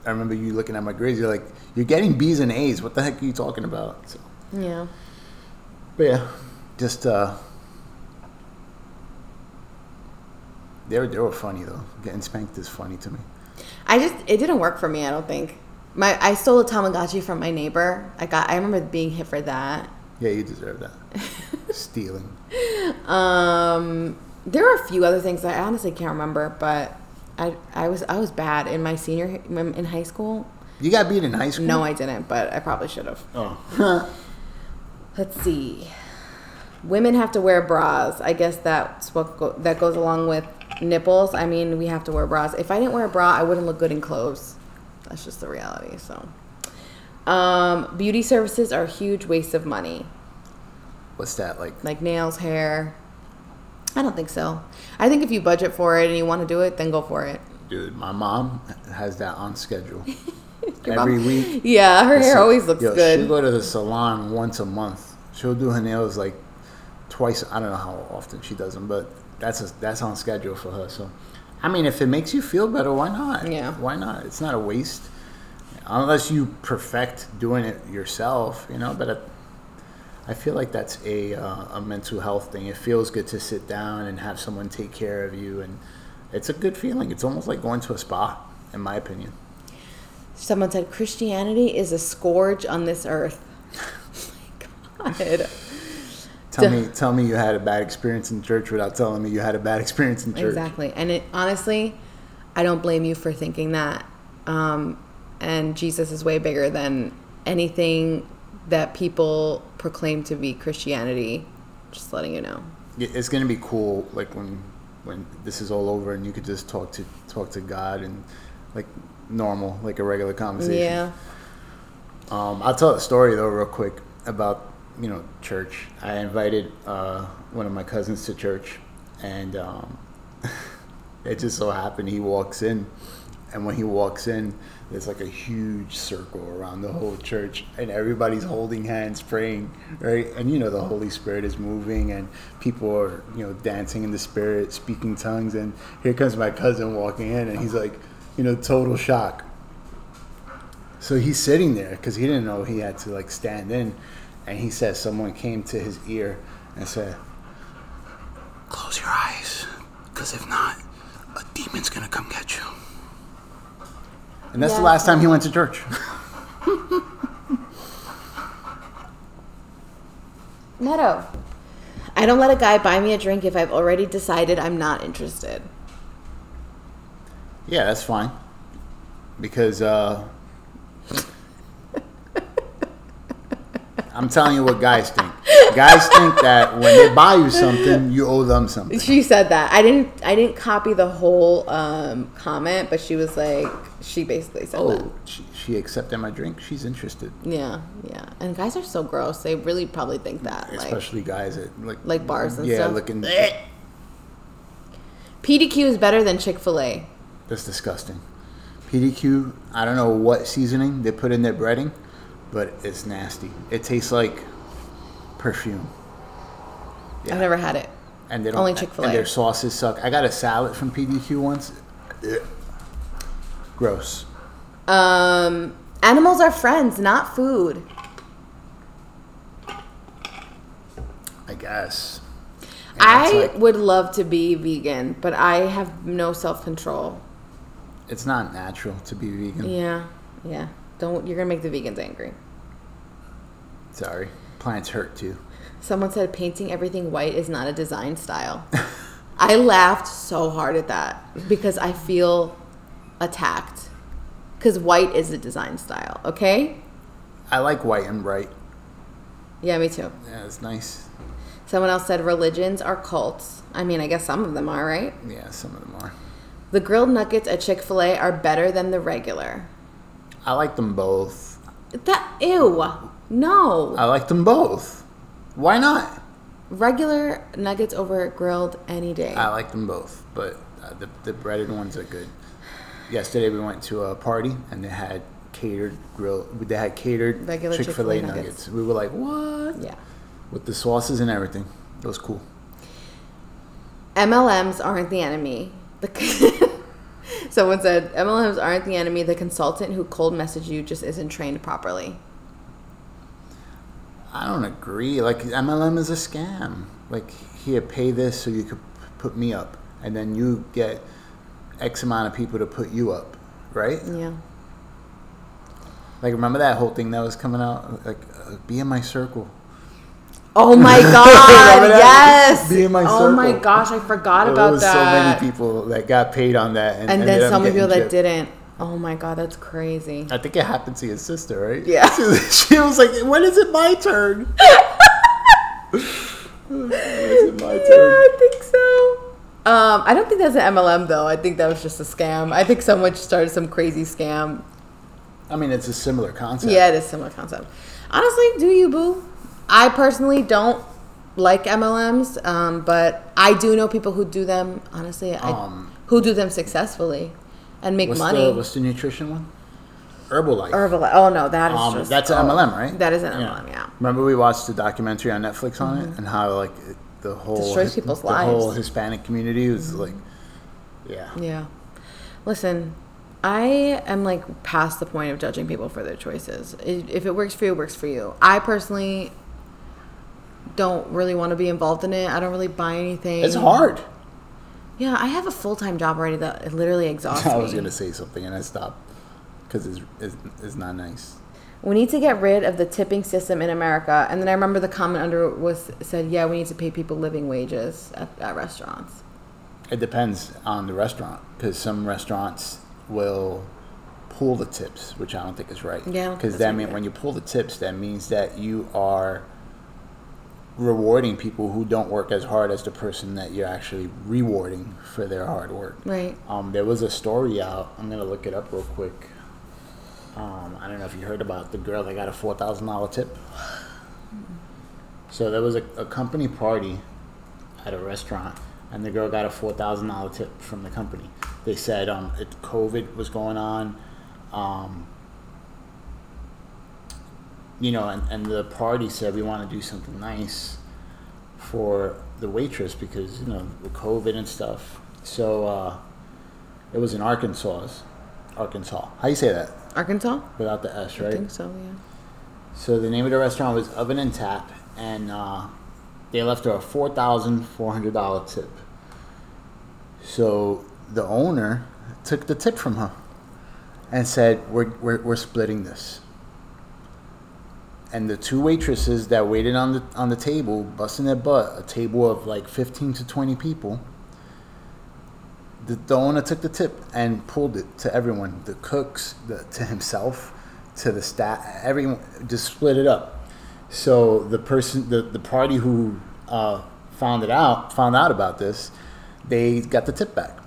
I remember you looking at my grades. You're like, "You're getting B's and A's. What the heck are you talking about?" So, Yeah. but yeah, just uh, they were they were funny though. Getting spanked is funny to me. I just it didn't work for me. I don't think. My I stole a Tamagotchi from my neighbor. I got. I remember being hit for that. Yeah, you deserve that. (laughs) Stealing. Um, there are a few other things I honestly can't remember, but I I was I was bad in my senior in high school. You got beat in high school. No, I didn't, but I probably should have. Oh. (laughs) Let's see. Women have to wear bras. I guess that's what go- that goes along with nipples. I mean, we have to wear bras. If I didn't wear a bra, I wouldn't look good in clothes. That's just the reality. So, um, beauty services are a huge waste of money, What's that like? like nails, hair. I don't think so. I think if you budget for it and you want to do it, then go for it. Dude, my mom has that on schedule. (laughs) Every mom- week. Yeah, her hair always looks yo, She'll go to the salon once a month. She'll do her nails like twice. I don't know how often she does them, but that's a, that's on schedule for her. So, I mean, if it makes you feel better, why not? Yeah. Why not? It's not a waste, unless you perfect doing it yourself. You know, but. I, I feel like that's a uh, a mental health thing. It feels good to sit down and have someone take care of you, and it's a good feeling. It's almost like going to a spa, in my opinion. Someone said Christianity is a scourge on this earth. (laughs) oh my God. Tell me, tell me you had a bad experience in church without telling me you had a bad experience in church. Exactly. And it honestly, I don't blame you for thinking that. Um, and Jesus is way bigger than anything that people proclaim to be Christianity. Just letting you know. Yeah, It's gonna be cool, like when when this is all over and you could just talk to talk to God and like normal, like a regular conversation. Yeah. Um, I'll tell a story though, real quick about you know church. I invited uh, one of my cousins to church, and um, (laughs) it just so happened he walks in, and when he walks in, there's like a huge circle around the whole church, and everybody's holding hands, praying, right? And you know the Holy Spirit is moving, and people are you know dancing in the Spirit, speaking tongues, and here comes my cousin walking in, and he's like, you know, total shock. So he's sitting there because he didn't know he had to like stand in, and he says someone came to his ear and said, "Close your eyes, because if not, a demon's gonna come get you." And that's the last time he went to church. (laughs) Neto. I don't let a guy buy me a drink if I've already decided I'm not interested. yeah, that's fine, because uh, (laughs) I'm telling you what guys think. Guys think that when they buy you something, you owe them something. She said that. I didn't I didn't copy the whole um, comment, but she was like she basically said oh, that. Oh, she, she accepted my drink. She's interested. Yeah, yeah. And guys are so gross. They really probably think that. Like especially guys at like like bars and yeah, stuff. Yeah, looking (laughs) PDQ is better than Chick fil A. that's disgusting. PDQ, I don't know what seasoning they put in their breading, but it's nasty. It tastes like perfume. I've never had it. And they don't Only Chick-fil-A. And their sauces suck. I got a salad from PDQ once. Gross. Um, animals are friends, not food. I guess. And I like, would love to be vegan, but I have no self control. it's not natural to be vegan. Yeah, yeah. Don't you're gonna make the vegans angry. Sorry. Plants hurt too. Someone said painting everything white is not a design style. (laughs) I laughed so hard at that because I feel attacked. Because white is a design style, okay? I like white and bright. Yeah, me too. Yeah, it's nice. Someone else said religions are cults. I mean, I guess some of them are, right? Yeah, some of them are. The grilled nuggets at Chick fil A are better than the regular. I like them both. That, ew. No. I like them both. Why not? Regular nuggets over grilled any day. I like them both, but uh, the, the breaded ones are good. Yesterday we went to a party and they had catered grill. They had catered Regular Chick Fil A Chick-fil-A nuggets. nuggets. We were like, what? Yeah. With the sauces and everything. It was cool. MLMs aren't the enemy. The (laughs) Someone said MLMs aren't the enemy. The consultant who cold messaged you just isn't trained properly. I don't agree. Like MLM is a scam. Like here, pay this so you could put me up, and then you get X amount of people to put you up, right? Yeah. Like remember that whole thing that was coming out? Like uh, be in my circle. Oh (laughs) my god! Yes. Be in my circle. oh my gosh, I forgot there about that. so many people that got paid on that, and, and then up so many people getting that didn't. Oh my god, that's crazy. I think it happened to your sister, right? Yeah. (laughs) she was like, "When is it my turn?" (laughs) when is it my Yeah, turn? I think. Um, I don't think that's an MLM though. I think that was just a scam. I think someone started some crazy scam. I mean, it's a similar concept. Yeah, it is a similar concept. Honestly, do you boo? I personally don't like MLMs, um, but I do know people who do them. Honestly, I, Um, who do them successfully and make What's money. the what's the nutrition one? Herbalife. Herbalife. Oh no, that is Um, just that's an oh, MLM, right? That is an MLM. Yeah. Remember we watched the documentary on Netflix on it and how like it- the whole Destroys people's the whole lives. Mm-hmm. Hispanic community was like, yeah. Yeah. Listen, I am like past the point of judging people for their choices. If it works for you, it works for you. I personally don't really want to be involved in it. I don't really buy anything. It's hard. Yeah, I have a full time job already that literally (laughs) exhausts me. I was gonna say something and I stopped because it's, it's it's not nice. We need to get rid of the tipping system in America. And then I remember the comment under it was said, "Yeah, we need to pay people living wages at, at restaurants." It depends on the restaurant because some restaurants will pull the tips, which I don't think is right. Yeah, I don't think because that right mean when you pull the tips, that means that you are rewarding people who don't work as hard as the person that you're actually rewarding for their hard work. Right. Um, there was a story out. I'm gonna look it up real quick. Um, I don't know if you heard about the girl that got a four thousand dollar tip. So there was a, a company party at a restaurant, and the girl got a four thousand dollar tip from the company. They said um, it, COVID was going on, um, you know, and, and the party said we want to do something nice for the waitress because you know with COVID and stuff. So uh, it was in Arkansas, Arkansas. How you say that Arkansas? without the S, right? I think so. Yeah. So the name of the restaurant was Oven and Tap, and uh, they left her a four thousand four hundred dollar tip. So the owner took the tip from her and said, "We're we're, we're splitting this." And the two waitresses that waited on the on the table, busting their butt, a table of like fifteen to twenty people. The, the owner took the tip and pulled it to everyone, the cooks, the, to himself, to the staff, everyone just split it up. So the person, the, the party who uh, found it out, found out about this, they got the tip back.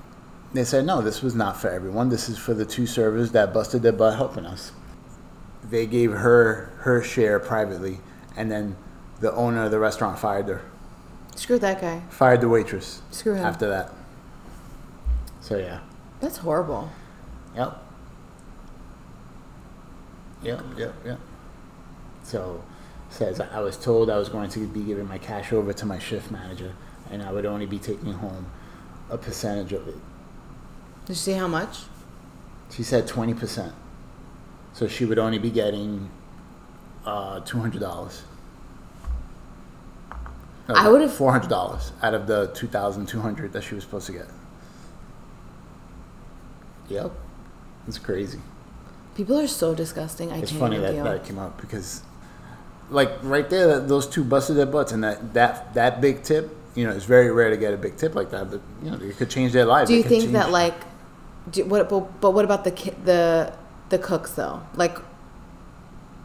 They said, no, this was not for everyone. This is for the two servers that busted their butt helping us. They gave her her share privately, and then the owner of the restaurant fired her, Screw that guy. fired the waitress Screw him. after that. So yeah, That's horrible. yep, yep, yep, yep. So says I was told I was going to be giving my cash over to my shift manager, and I would only be taking home a percentage of it. Did you see how much? She said twenty percent, so she would only be getting uh, two hundred dollars. I would've- four hundred dollars out of the two thousand two hundred that she was supposed to get. Yep, it's crazy. People are so disgusting. I It's can't funny that deal. that came up because, like right there, that, those two busted their butts, and that that that big tip. You know, it's very rare to get a big tip like that, but you know, it could change their lives. Do you think change- that like, do, what? But, but what about the the the cooks though? Like,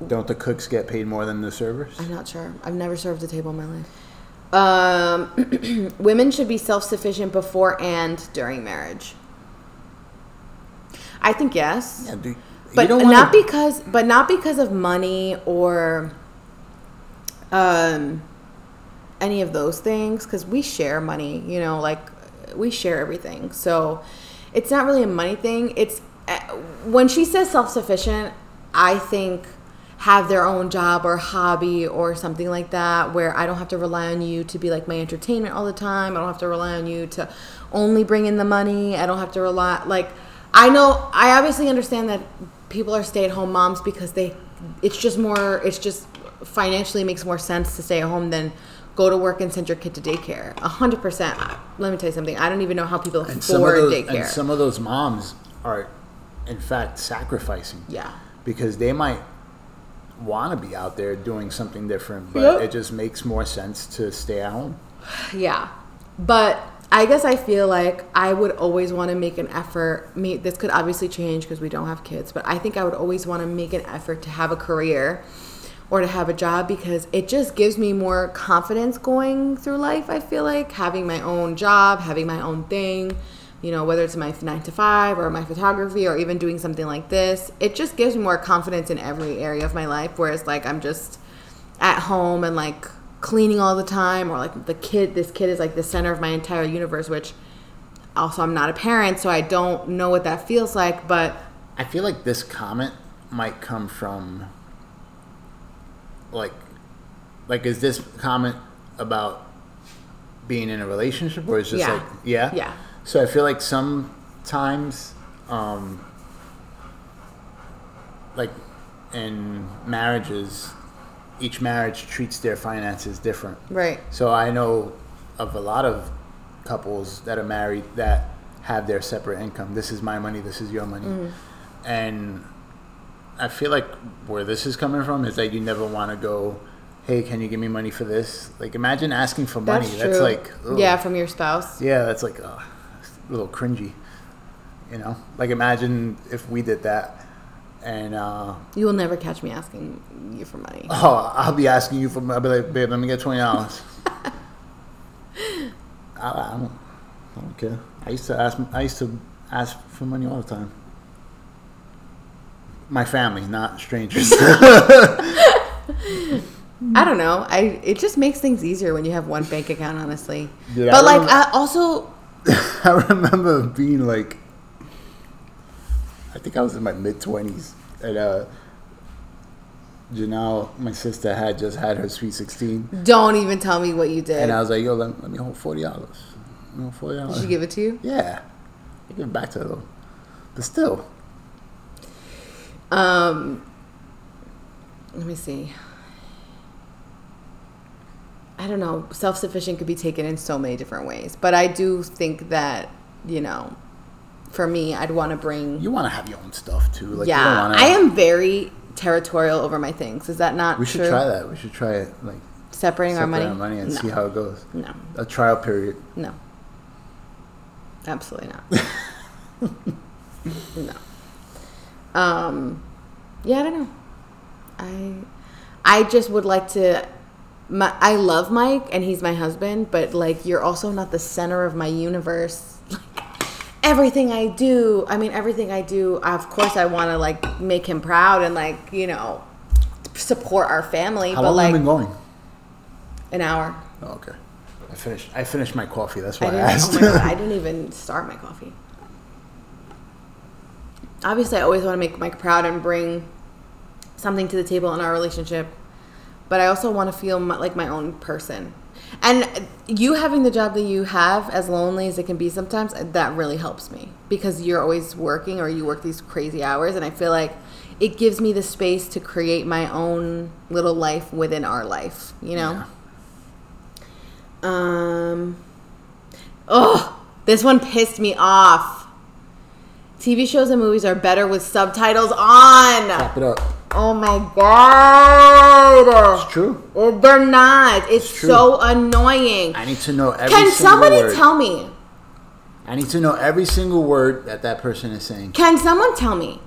don't the cooks get paid more than the servers? I'm not sure. I've never served a table in my life. Um, (clears throat) women should be self sufficient before and during marriage. I think yes. Yeah, do, but not wanna- because but not because of money or um any of those things because we share money you know like we share everything so it's not really a money thing it's uh, when she says self-sufficient I think have their own job or hobby or something like that where I don't have to rely on you to be like my entertainment all the time. I don't have to rely on you to only bring in the money. I don't have to rely like I know I obviously understand that people are stay-at-home moms because they it's just more it's just financially makes more sense to stay at home than go to work and send your kid to daycare. A hundred percent. Let me tell you something. I don't even know how people And some of afford those daycare. and some of those moms are, in fact, sacrificing. yeah. Because they might want to be out there doing something different, but Yep. it just makes more sense to stay at home. Yeah. But I guess I feel like I would always want to make an effort. Me, this could obviously change because we don't have kids, but I think I would always want to make an effort to have a career or to have a job because it just gives me more confidence going through life. I feel like having my own job, having my own thing, you know, whether it's my nine to five or my photography or even doing something like this, it just gives me more confidence in every area of my life. Whereas, like, I'm just at home and like cleaning all the time or like the kid this kid is like the center of my entire universe which also I'm not a parent so I don't know what that feels like but I feel like this comment might come from like like is this comment about being in a relationship or is just Yeah. like yeah? Yeah. So I feel like sometimes um like in marriages each marriage treats their finances different. right So I know of a lot of couples that are married that have their separate income. This is my money, this is your money. Mm-hmm. And I feel like where this is coming from is that you never want to go, hey, can you give me money for this? Like imagine asking for money. that's That's, true like, ugh. yeah from your spouse yeah, that's like uh, a little cringy. You know, like imagine if we did that, and uh, you will never catch me asking you for money (laughs) Oh, I'll be asking you for. I'll be like, babe, let me get twenty dollars. (laughs) I, I don't. I don't care. I used to ask. I used to ask for money all the time. My family, not strangers. (laughs) I don't know I it just makes things easier when you have one bank account honestly Dude, I but like remember- I also I remember being like, I think I was in my mid twenties, and uh, Janelle, my sister, had just had her sweet sixteen, don't even tell me what you did and I was like, "Yo, let, let me hold forty dollars. Let me hold forty did dollars." she give it to you Yeah, I give it back to her though, but still, Um, let me see. I don't know. Self sufficient could be taken in so many different ways, but I do think that you know, for me, I'd want to bring. you want to have your own stuff too. Like, yeah, wanna, I am very territorial over my things. Is that not We should true? try that. We should try it, like Separating our money. our money and no. see how it goes. no, A trial period. no, absolutely not. (laughs) no. Um, yeah, I don't know. I, I just would like to. My, I love Mike and he's my husband, but like you're also not the center of my universe. (laughs) Like everything I do, I mean everything I do. Of course, I want to like make him proud and like you know support our family. How but long like have you been going? an hour. Oh, okay. I finished. I finished my coffee. That's why I I, asked. oh my god, I (laughs) didn't even start my coffee. Obviously, I always want to make Mike proud and bring something to the table in our relationship, but I also want to feel my, like my own person. And you having the job that you have, as lonely as it can be sometimes, that really helps me because you're always working or you work these crazy hours, and I feel like it gives me the space to create my own little life within our life. You know. Um. Oh, this one pissed me off. TV shows and movies are better with subtitles on. Wrap it up. Oh my god. It's true. They're not. It's, It's so annoying. I need to know every Can somebody word. tell me? I need to know every single word that that person is saying. Can someone tell me?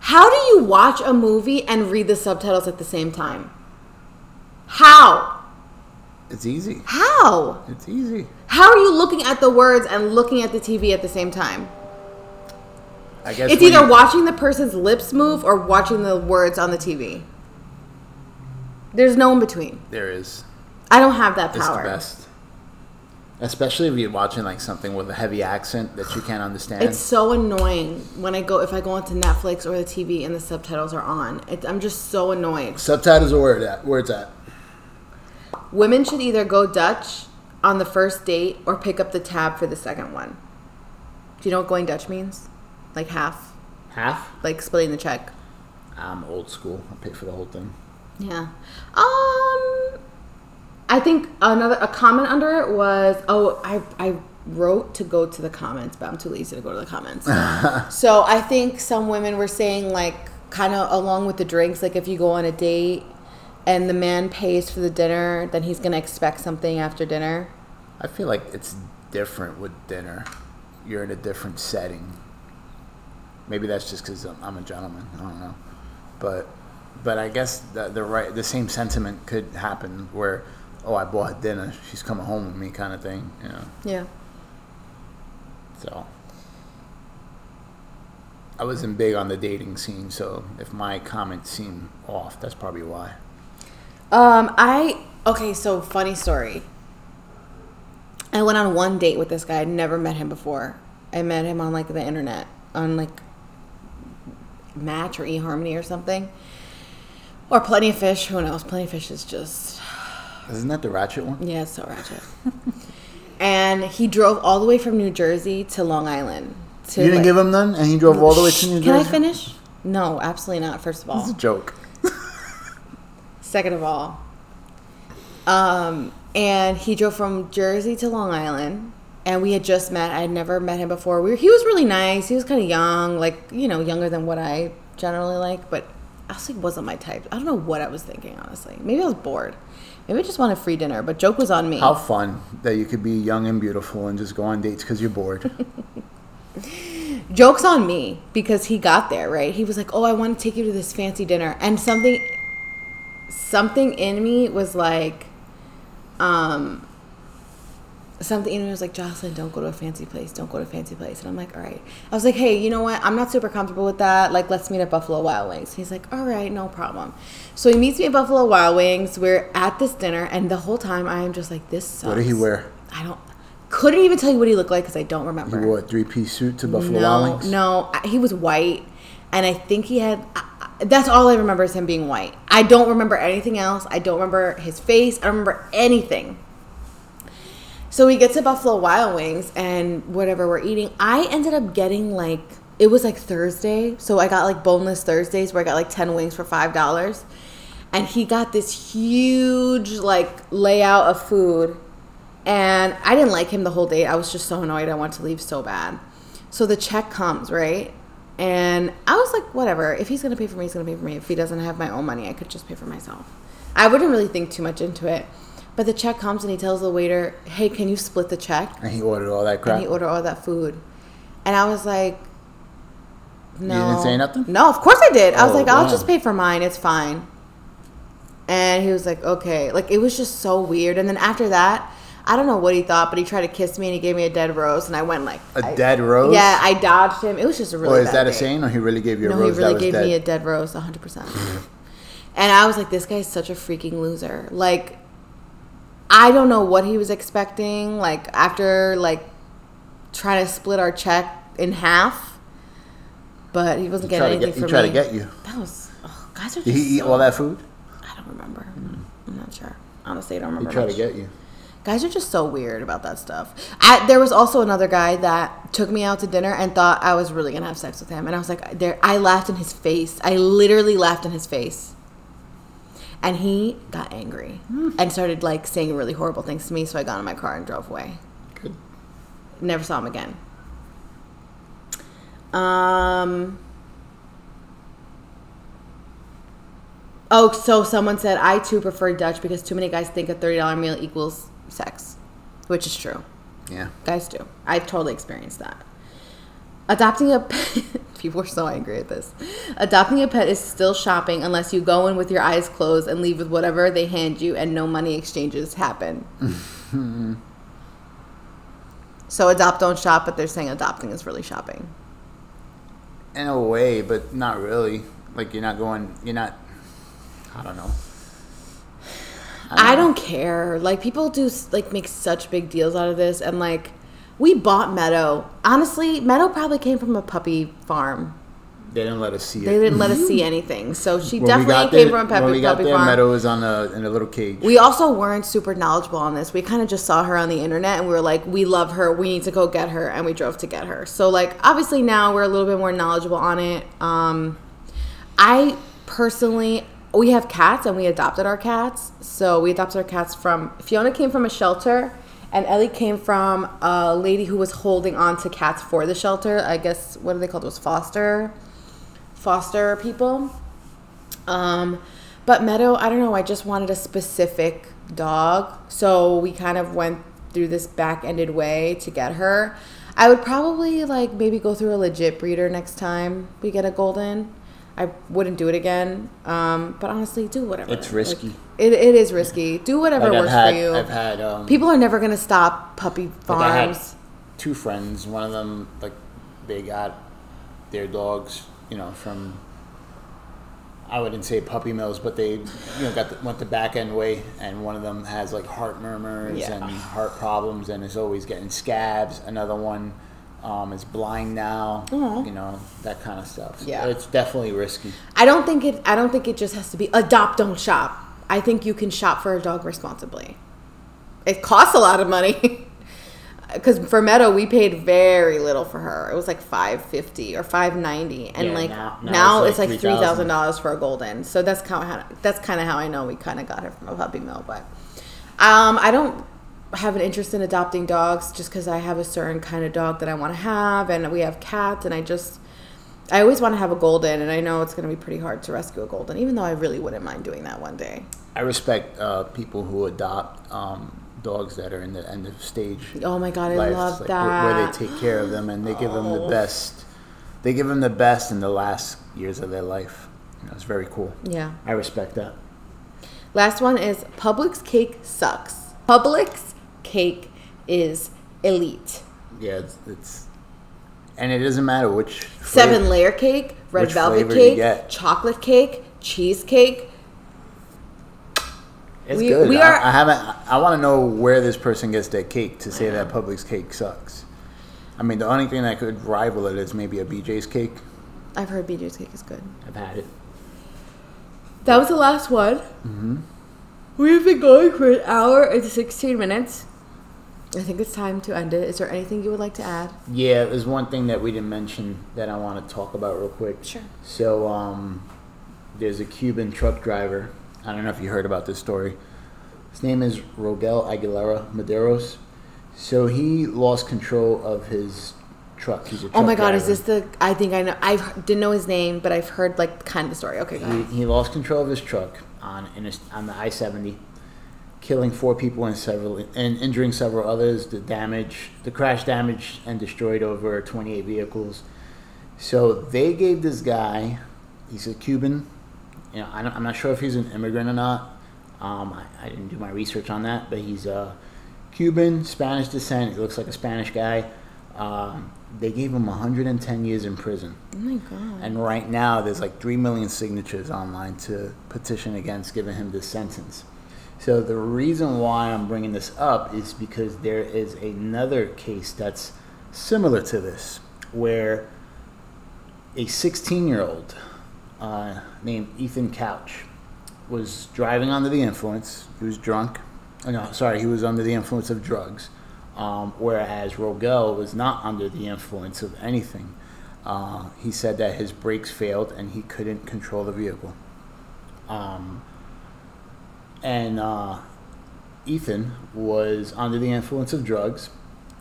How do you watch a movie and read the subtitles at the same time? How? It's easy. How? It's easy. How are you looking at the words and looking at the TV at the same time? I guess It's either you- watching the person's lips move or watching the words on the TV. There's no in between. There is. I don't have that It's power. the best. Especially if you're watching like something with a heavy accent that you can't understand. It's so annoying when I go if I go onto Netflix or the TV and the subtitles are on. It, I'm just so annoyed. Subtitles are where it at. Where it's at. Women should either go Dutch on the first date or pick up the tab for the second one. Do you know what going Dutch means? Like half, Half. like splitting the check. I'm old school. I pay for the whole thing. Yeah. Um, I think another a comment under it was oh I I wrote to go to the comments, but I'm too lazy to go to the comments. (laughs) so I think some women were saying like kind of along with the drinks, like if you go on a date and the man pays for the dinner, then he's gonna expect something after dinner. I feel like it's different with dinner. You're in a different setting. Maybe that's just because I'm, I'm a gentleman. I don't know, but but I guess the, the right the same sentiment could happen where oh I bought dinner, she's coming home with me kind of thing. You know, Yeah. so. I wasn't big on the dating scene, so if my comments seem off, that's probably why. Um, I okay. So funny story. I went on one date with this guy. I'd never met him before. I met him on like the internet, on like Match or eHarmony or something, or Plenty of Fish. Who knows? Plenty of Fish is just Isn't that the ratchet one? yeah, it's so ratchet. and he drove all the way from New Jersey to Long Island. To You didn't like- give him none, and he drove all the way to New Jersey. Can I finish? No, absolutely not. First of all, It's a joke. Second of all, um, and he drove from Jersey to Long Island, and we had just met. I had never met him before. We were, he was really nice. He was kind of young, like you know, younger than what I generally like, but I also wasn't my type. I don't know what I was thinking, honestly. Maybe I was bored. Maybe I just wanted free dinner. But joke was on me. How fun that you could be young and beautiful and just go on dates because you're bored. (laughs) Joke's on me because he got there, right? He was like, "Oh, I want to take you to this fancy dinner." And something something in me was like um something and me was like, "Jocelyn, don't go to a fancy place. Don't go to a fancy place." And I'm like, "All right." I was like, "Hey, you know what? I'm not super comfortable with that. Like, let's meet at Buffalo Wild Wings." He's like, "All right, no problem." So he meets me at Buffalo Wild Wings. We're at this dinner, and the whole time I am just like, "This sucks." what did he wear? I don't couldn't even tell you what he looked like because I don't remember. He wore a three piece suit to Buffalo No, Wild Wings? no, he was white, and I think he had. That's all I remember is him being white. I don't remember anything else. I don't remember his face. I don't remember anything. So we get to Buffalo Wild Wings and whatever we're eating. I ended up getting like it was like Thursday, so I got like boneless Thursdays where I got like ten wings for five dollars, and he got this huge like layout of food, and I didn't like him the whole date. I was just so annoyed. I wanted to leave so bad. So the check comes right, and I was like, whatever. If he's gonna pay for me, he's gonna pay for me. If he doesn't have my own money, I could just pay for myself. I wouldn't really think too much into it. But the check comes and he tells the waiter, "Hey, can you split the check?" And he ordered all that And he ordered all that food, and I was like, "No." You didn't say nothing? No, of course I did. I was Oh, like, "I'll wow. just pay for mine. It's fine." And he was like, "Okay." Like it was just so weird. And then after that, I don't know what he thought, but he tried to kiss me and he gave me a dead rose, and I went like, A I- dead rose? Yeah, I dodged him. It was just a really. or is that a saying, or he really gave you a No, rose he really gave dead? me a dead rose, 100%. (laughs) and I was like, this guy's such a freaking loser. Like, I don't know what he was expecting. Like, after, like, trying to split our check in half, but he wasn't he getting anything get, he from tried to get you. That was, oh, guys are just Did he eat so- all that food? I don't remember. Hmm. I'm not sure. Honestly, I don't remember. He tried to get you. Guys are just so weird about that stuff. I, there was also another guy that took me out to dinner and thought I was really gonna have sex with him, and I was like, "There!" I laughed in his face. I literally laughed in his face, and he got angry and started like saying really horrible things to me. So I got in my car and drove away. Good. Never saw him again. Um. Oh, so someone said I too prefer Dutch because too many guys think a thirty dollar meal equals sex, which is true. Yeah. Guys do. I've totally experienced that. Adopting a pet, (laughs) people are so angry at this. Adopting a pet is still shopping unless you go in with your eyes closed and leave with whatever they hand you and no money exchanges happen. (laughs) so adopt, don't shop, but they're saying adopting is really shopping. In a way, but not really. Like you're not going. You're not. I don't know. I don't care. Like people do like make such big deals out of this, and like we bought Meadow. Honestly, Meadow probably came from a puppy farm. They didn't let us see They didn't let us see anything, so she When definitely came there- from a puppy, when we got puppy there, farm. Meadow was on a in a little cage. We also weren't super knowledgeable on this. We kind of just saw her on the internet and we were like, we love her. We need to go get her. And we drove to get her. So, like, obviously now we're a little bit more knowledgeable on it. Um, I personally, we have cats and we adopted our cats. So, we adopted our cats from Fiona came from a shelter and Ellie came from a lady who was holding on to cats for the shelter. I guess, what are they called? It was foster, foster people. Um, but Meadow, I don't know. I just wanted a specific dog, so we kind of went through this back-ended way to get her. I would probably like maybe go through a legit breeder next time we get a golden. I wouldn't do it again. Um, but honestly, do whatever. It's risky. Like, it, it is risky. Do whatever Like, works had, for you. I've had um, People are never gonna stop puppy like, farms. two friends. One of them, like, they got their dogs, you know, from I wouldn't say puppy mills, but they, you know, got the, went the back end way, and one of them has like heart murmurs Yeah. and heart problems, and is always getting scabs. Another one um, is blind now, you know, that kind of stuff. So Yeah. it's definitely risky. I don't think it. I don't think it just has to be adopt, don't shop. I think you can shop for a dog responsibly. It costs a lot of money. (laughs) Because for Meadow, we paid very little for her. It was like five fifty or five ninety, and Yeah, like now- now, now it's it's like, like three thousand 3,000. dollars for a golden. So that's kind of how, that's kind of how I know we kind of got her from a puppy mill. But um, I don't have an interest in adopting dogs just because I have a certain kind of dog that I want to have, and we have cats, and I just I always want to have a golden, and I know it's going to be pretty hard to rescue a golden, even though I really wouldn't mind doing that one day. I respect uh, people who adopt um, dogs that are in the end of stage. Oh my god, I love like, that. Where, where they take care of them and they give them the Oh. best. They give them the best in the last years of their life. You know, it's very cool. yeah. I respect that. Last one is Publix cake sucks. Publix cake is elite. Yeah, it's, it's and it doesn't matter which Seven flavor- layer cake, red velvet cake, chocolate cake, cheesecake. It's we- good. we I, are- I haven't. I want to know where this person gets their cake to say that Publix cake sucks. I mean, the only thing that could rival it is maybe a BJ's cake. I've heard BJ's cake is good. I've had it. That was the last one. Mm-hmm. We've been going for an hour and 16 minutes. I think it's time to end it. Is there anything you would like to add? Yeah, there's one thing that we didn't mention that I want to talk about real quick. Sure. So, um, there's a Cuban truck driver. I don't know if you heard about this story. His name is Rogel Aguilera Mederos. So he lost control of his truck. Truck Oh my god, is this the? I think I know. I didn't know his name, but I've heard like kind of the story. Okay, He, he lost control of his truck on in a, on the I seventy, killing four people and several and injuring several others. The damage, the crash damaged and destroyed over twenty eight vehicles. So they gave this guy, he's a Cuban. You know, I don't, I'm not sure if he's an immigrant or not. Um, I, I didn't do my research on that, but he's a Cuban, Spanish descent. He looks like a Spanish guy. Um, they gave him 110 years in prison. Oh my god. And right now, there's like 3 million signatures online to petition against giving him this sentence. So, the reason why I'm bringing this up is because there is another case that's similar to this, where a 16 year old uh, named Ethan Couch was driving under the influence. He was drunk. Oh, no, sorry, he was under the influence of drugs. Um, whereas Rogel was not under the influence of anything. Uh, he said that his brakes failed and he couldn't control the vehicle. Um, and uh, Ethan was under the influence of drugs.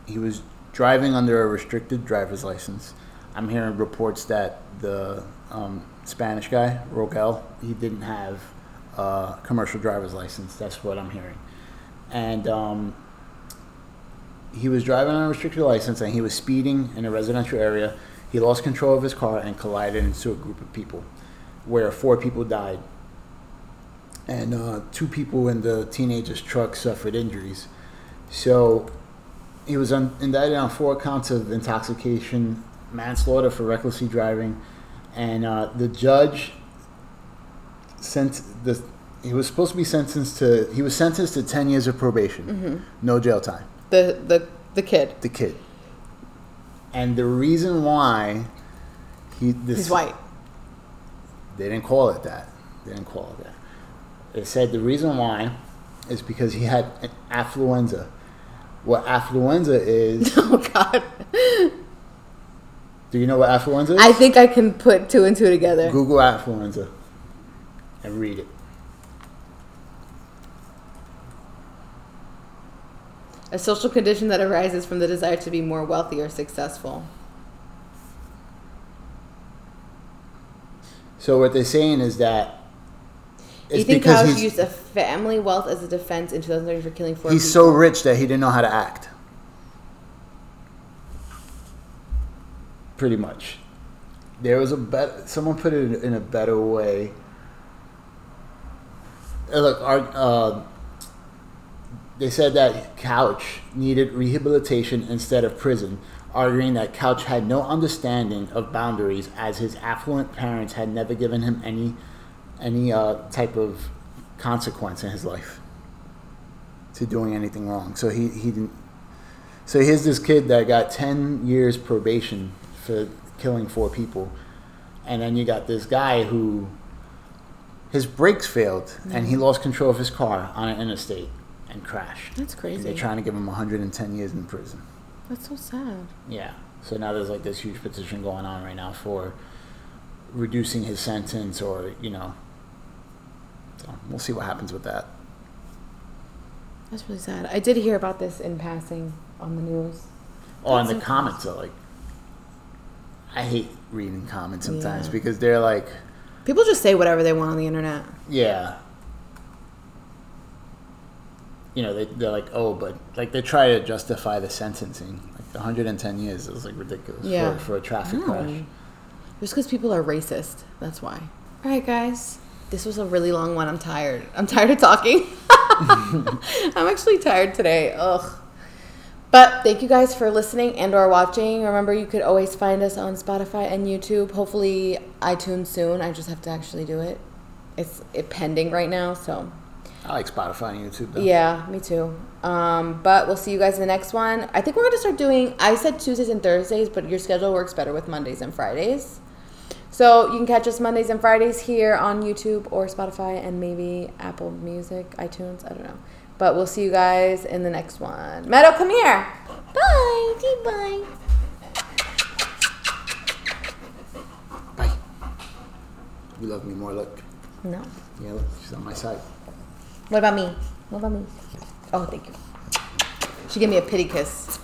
He was driving under a restricted driver's license. I'm hearing reports that the um, Spanish guy, Rogel, he didn't have a commercial driver's license. That's what I'm hearing. And um, he was driving on a restricted license and he was speeding in a residential area. He lost control of his car and collided into a group of people where four people died. And uh, two people in the teenager's truck suffered injuries. So he was un- indicted on four counts of intoxication, manslaughter for recklessly driving, and uh, the judge sent the he was supposed to be sentenced to. He was sentenced to ten years of probation, Mm-hmm. no jail time. The the the kid. The kid. And the reason why he this He's white. They didn't call it that. They didn't call it that. They said the reason why is because he had an affluenza. What affluenza is? (laughs) Oh God. do you know what affluenza is? I think I can put two and two together. Google affluenza and read it. A social condition that arises from the desire to be more wealthy or successful. So what they're saying is that it's Ethan because Couch used a family wealth as a defense in 2013 for killing four he's people. so rich that he didn't know how to act. Pretty much. There was a better. Someone put it in a better way. Uh, Look, our, uh, they said that Couch needed rehabilitation instead of prison, arguing that Couch had no understanding of boundaries, as his affluent parents had never given him any any uh, type of consequence in his life to doing anything wrong. So he, he didn't. So here's this kid that got 10 years probation for killing four people. And then you got this guy who his brakes failed and he lost control of his car on an interstate and crashed. That's And crazy. they're trying to give him 110 years in prison. That's so sad. Yeah. So now there's like this huge petition going on right now for reducing his sentence or, you know. So we'll see what happens with that. That's really sad. I did hear about this in passing on the news. Oh, and the comments are like, I hate reading comments sometimes Yeah. because they're like, People just say whatever they want on the internet. yeah. You know, they, they're like, oh, but like they try to justify the sentencing. Like 110 years is like ridiculous Yeah. for, for a traffic crash. Just because people are racist. That's why. All right, guys. This was a really long one. I'm tired. I'm tired of talking. (laughs) I'm actually tired today. Ugh. But thank you guys for listening and or watching. Remember, you could always find us on Spotify and YouTube. Hopefully, iTunes soon. I just have to actually do it. It's it pending right now, so I like Spotify and YouTube though. yeah, me too. Um, but we'll see you guys in the next one. I think we're gonna start doing. I said Tuesdays and Thursdays, but your schedule works better with Mondays and Fridays. So you can catch us Mondays and Fridays here on YouTube or Spotify and maybe Apple Music, iTunes. I don't know. But we'll see you guys in the next one. Meadow, come here. Bye. Say bye. Bye. You love me more, look. No. Yeah, look, she's on my side. What about me? What about me? Oh, thank you. She gave me a pity kiss.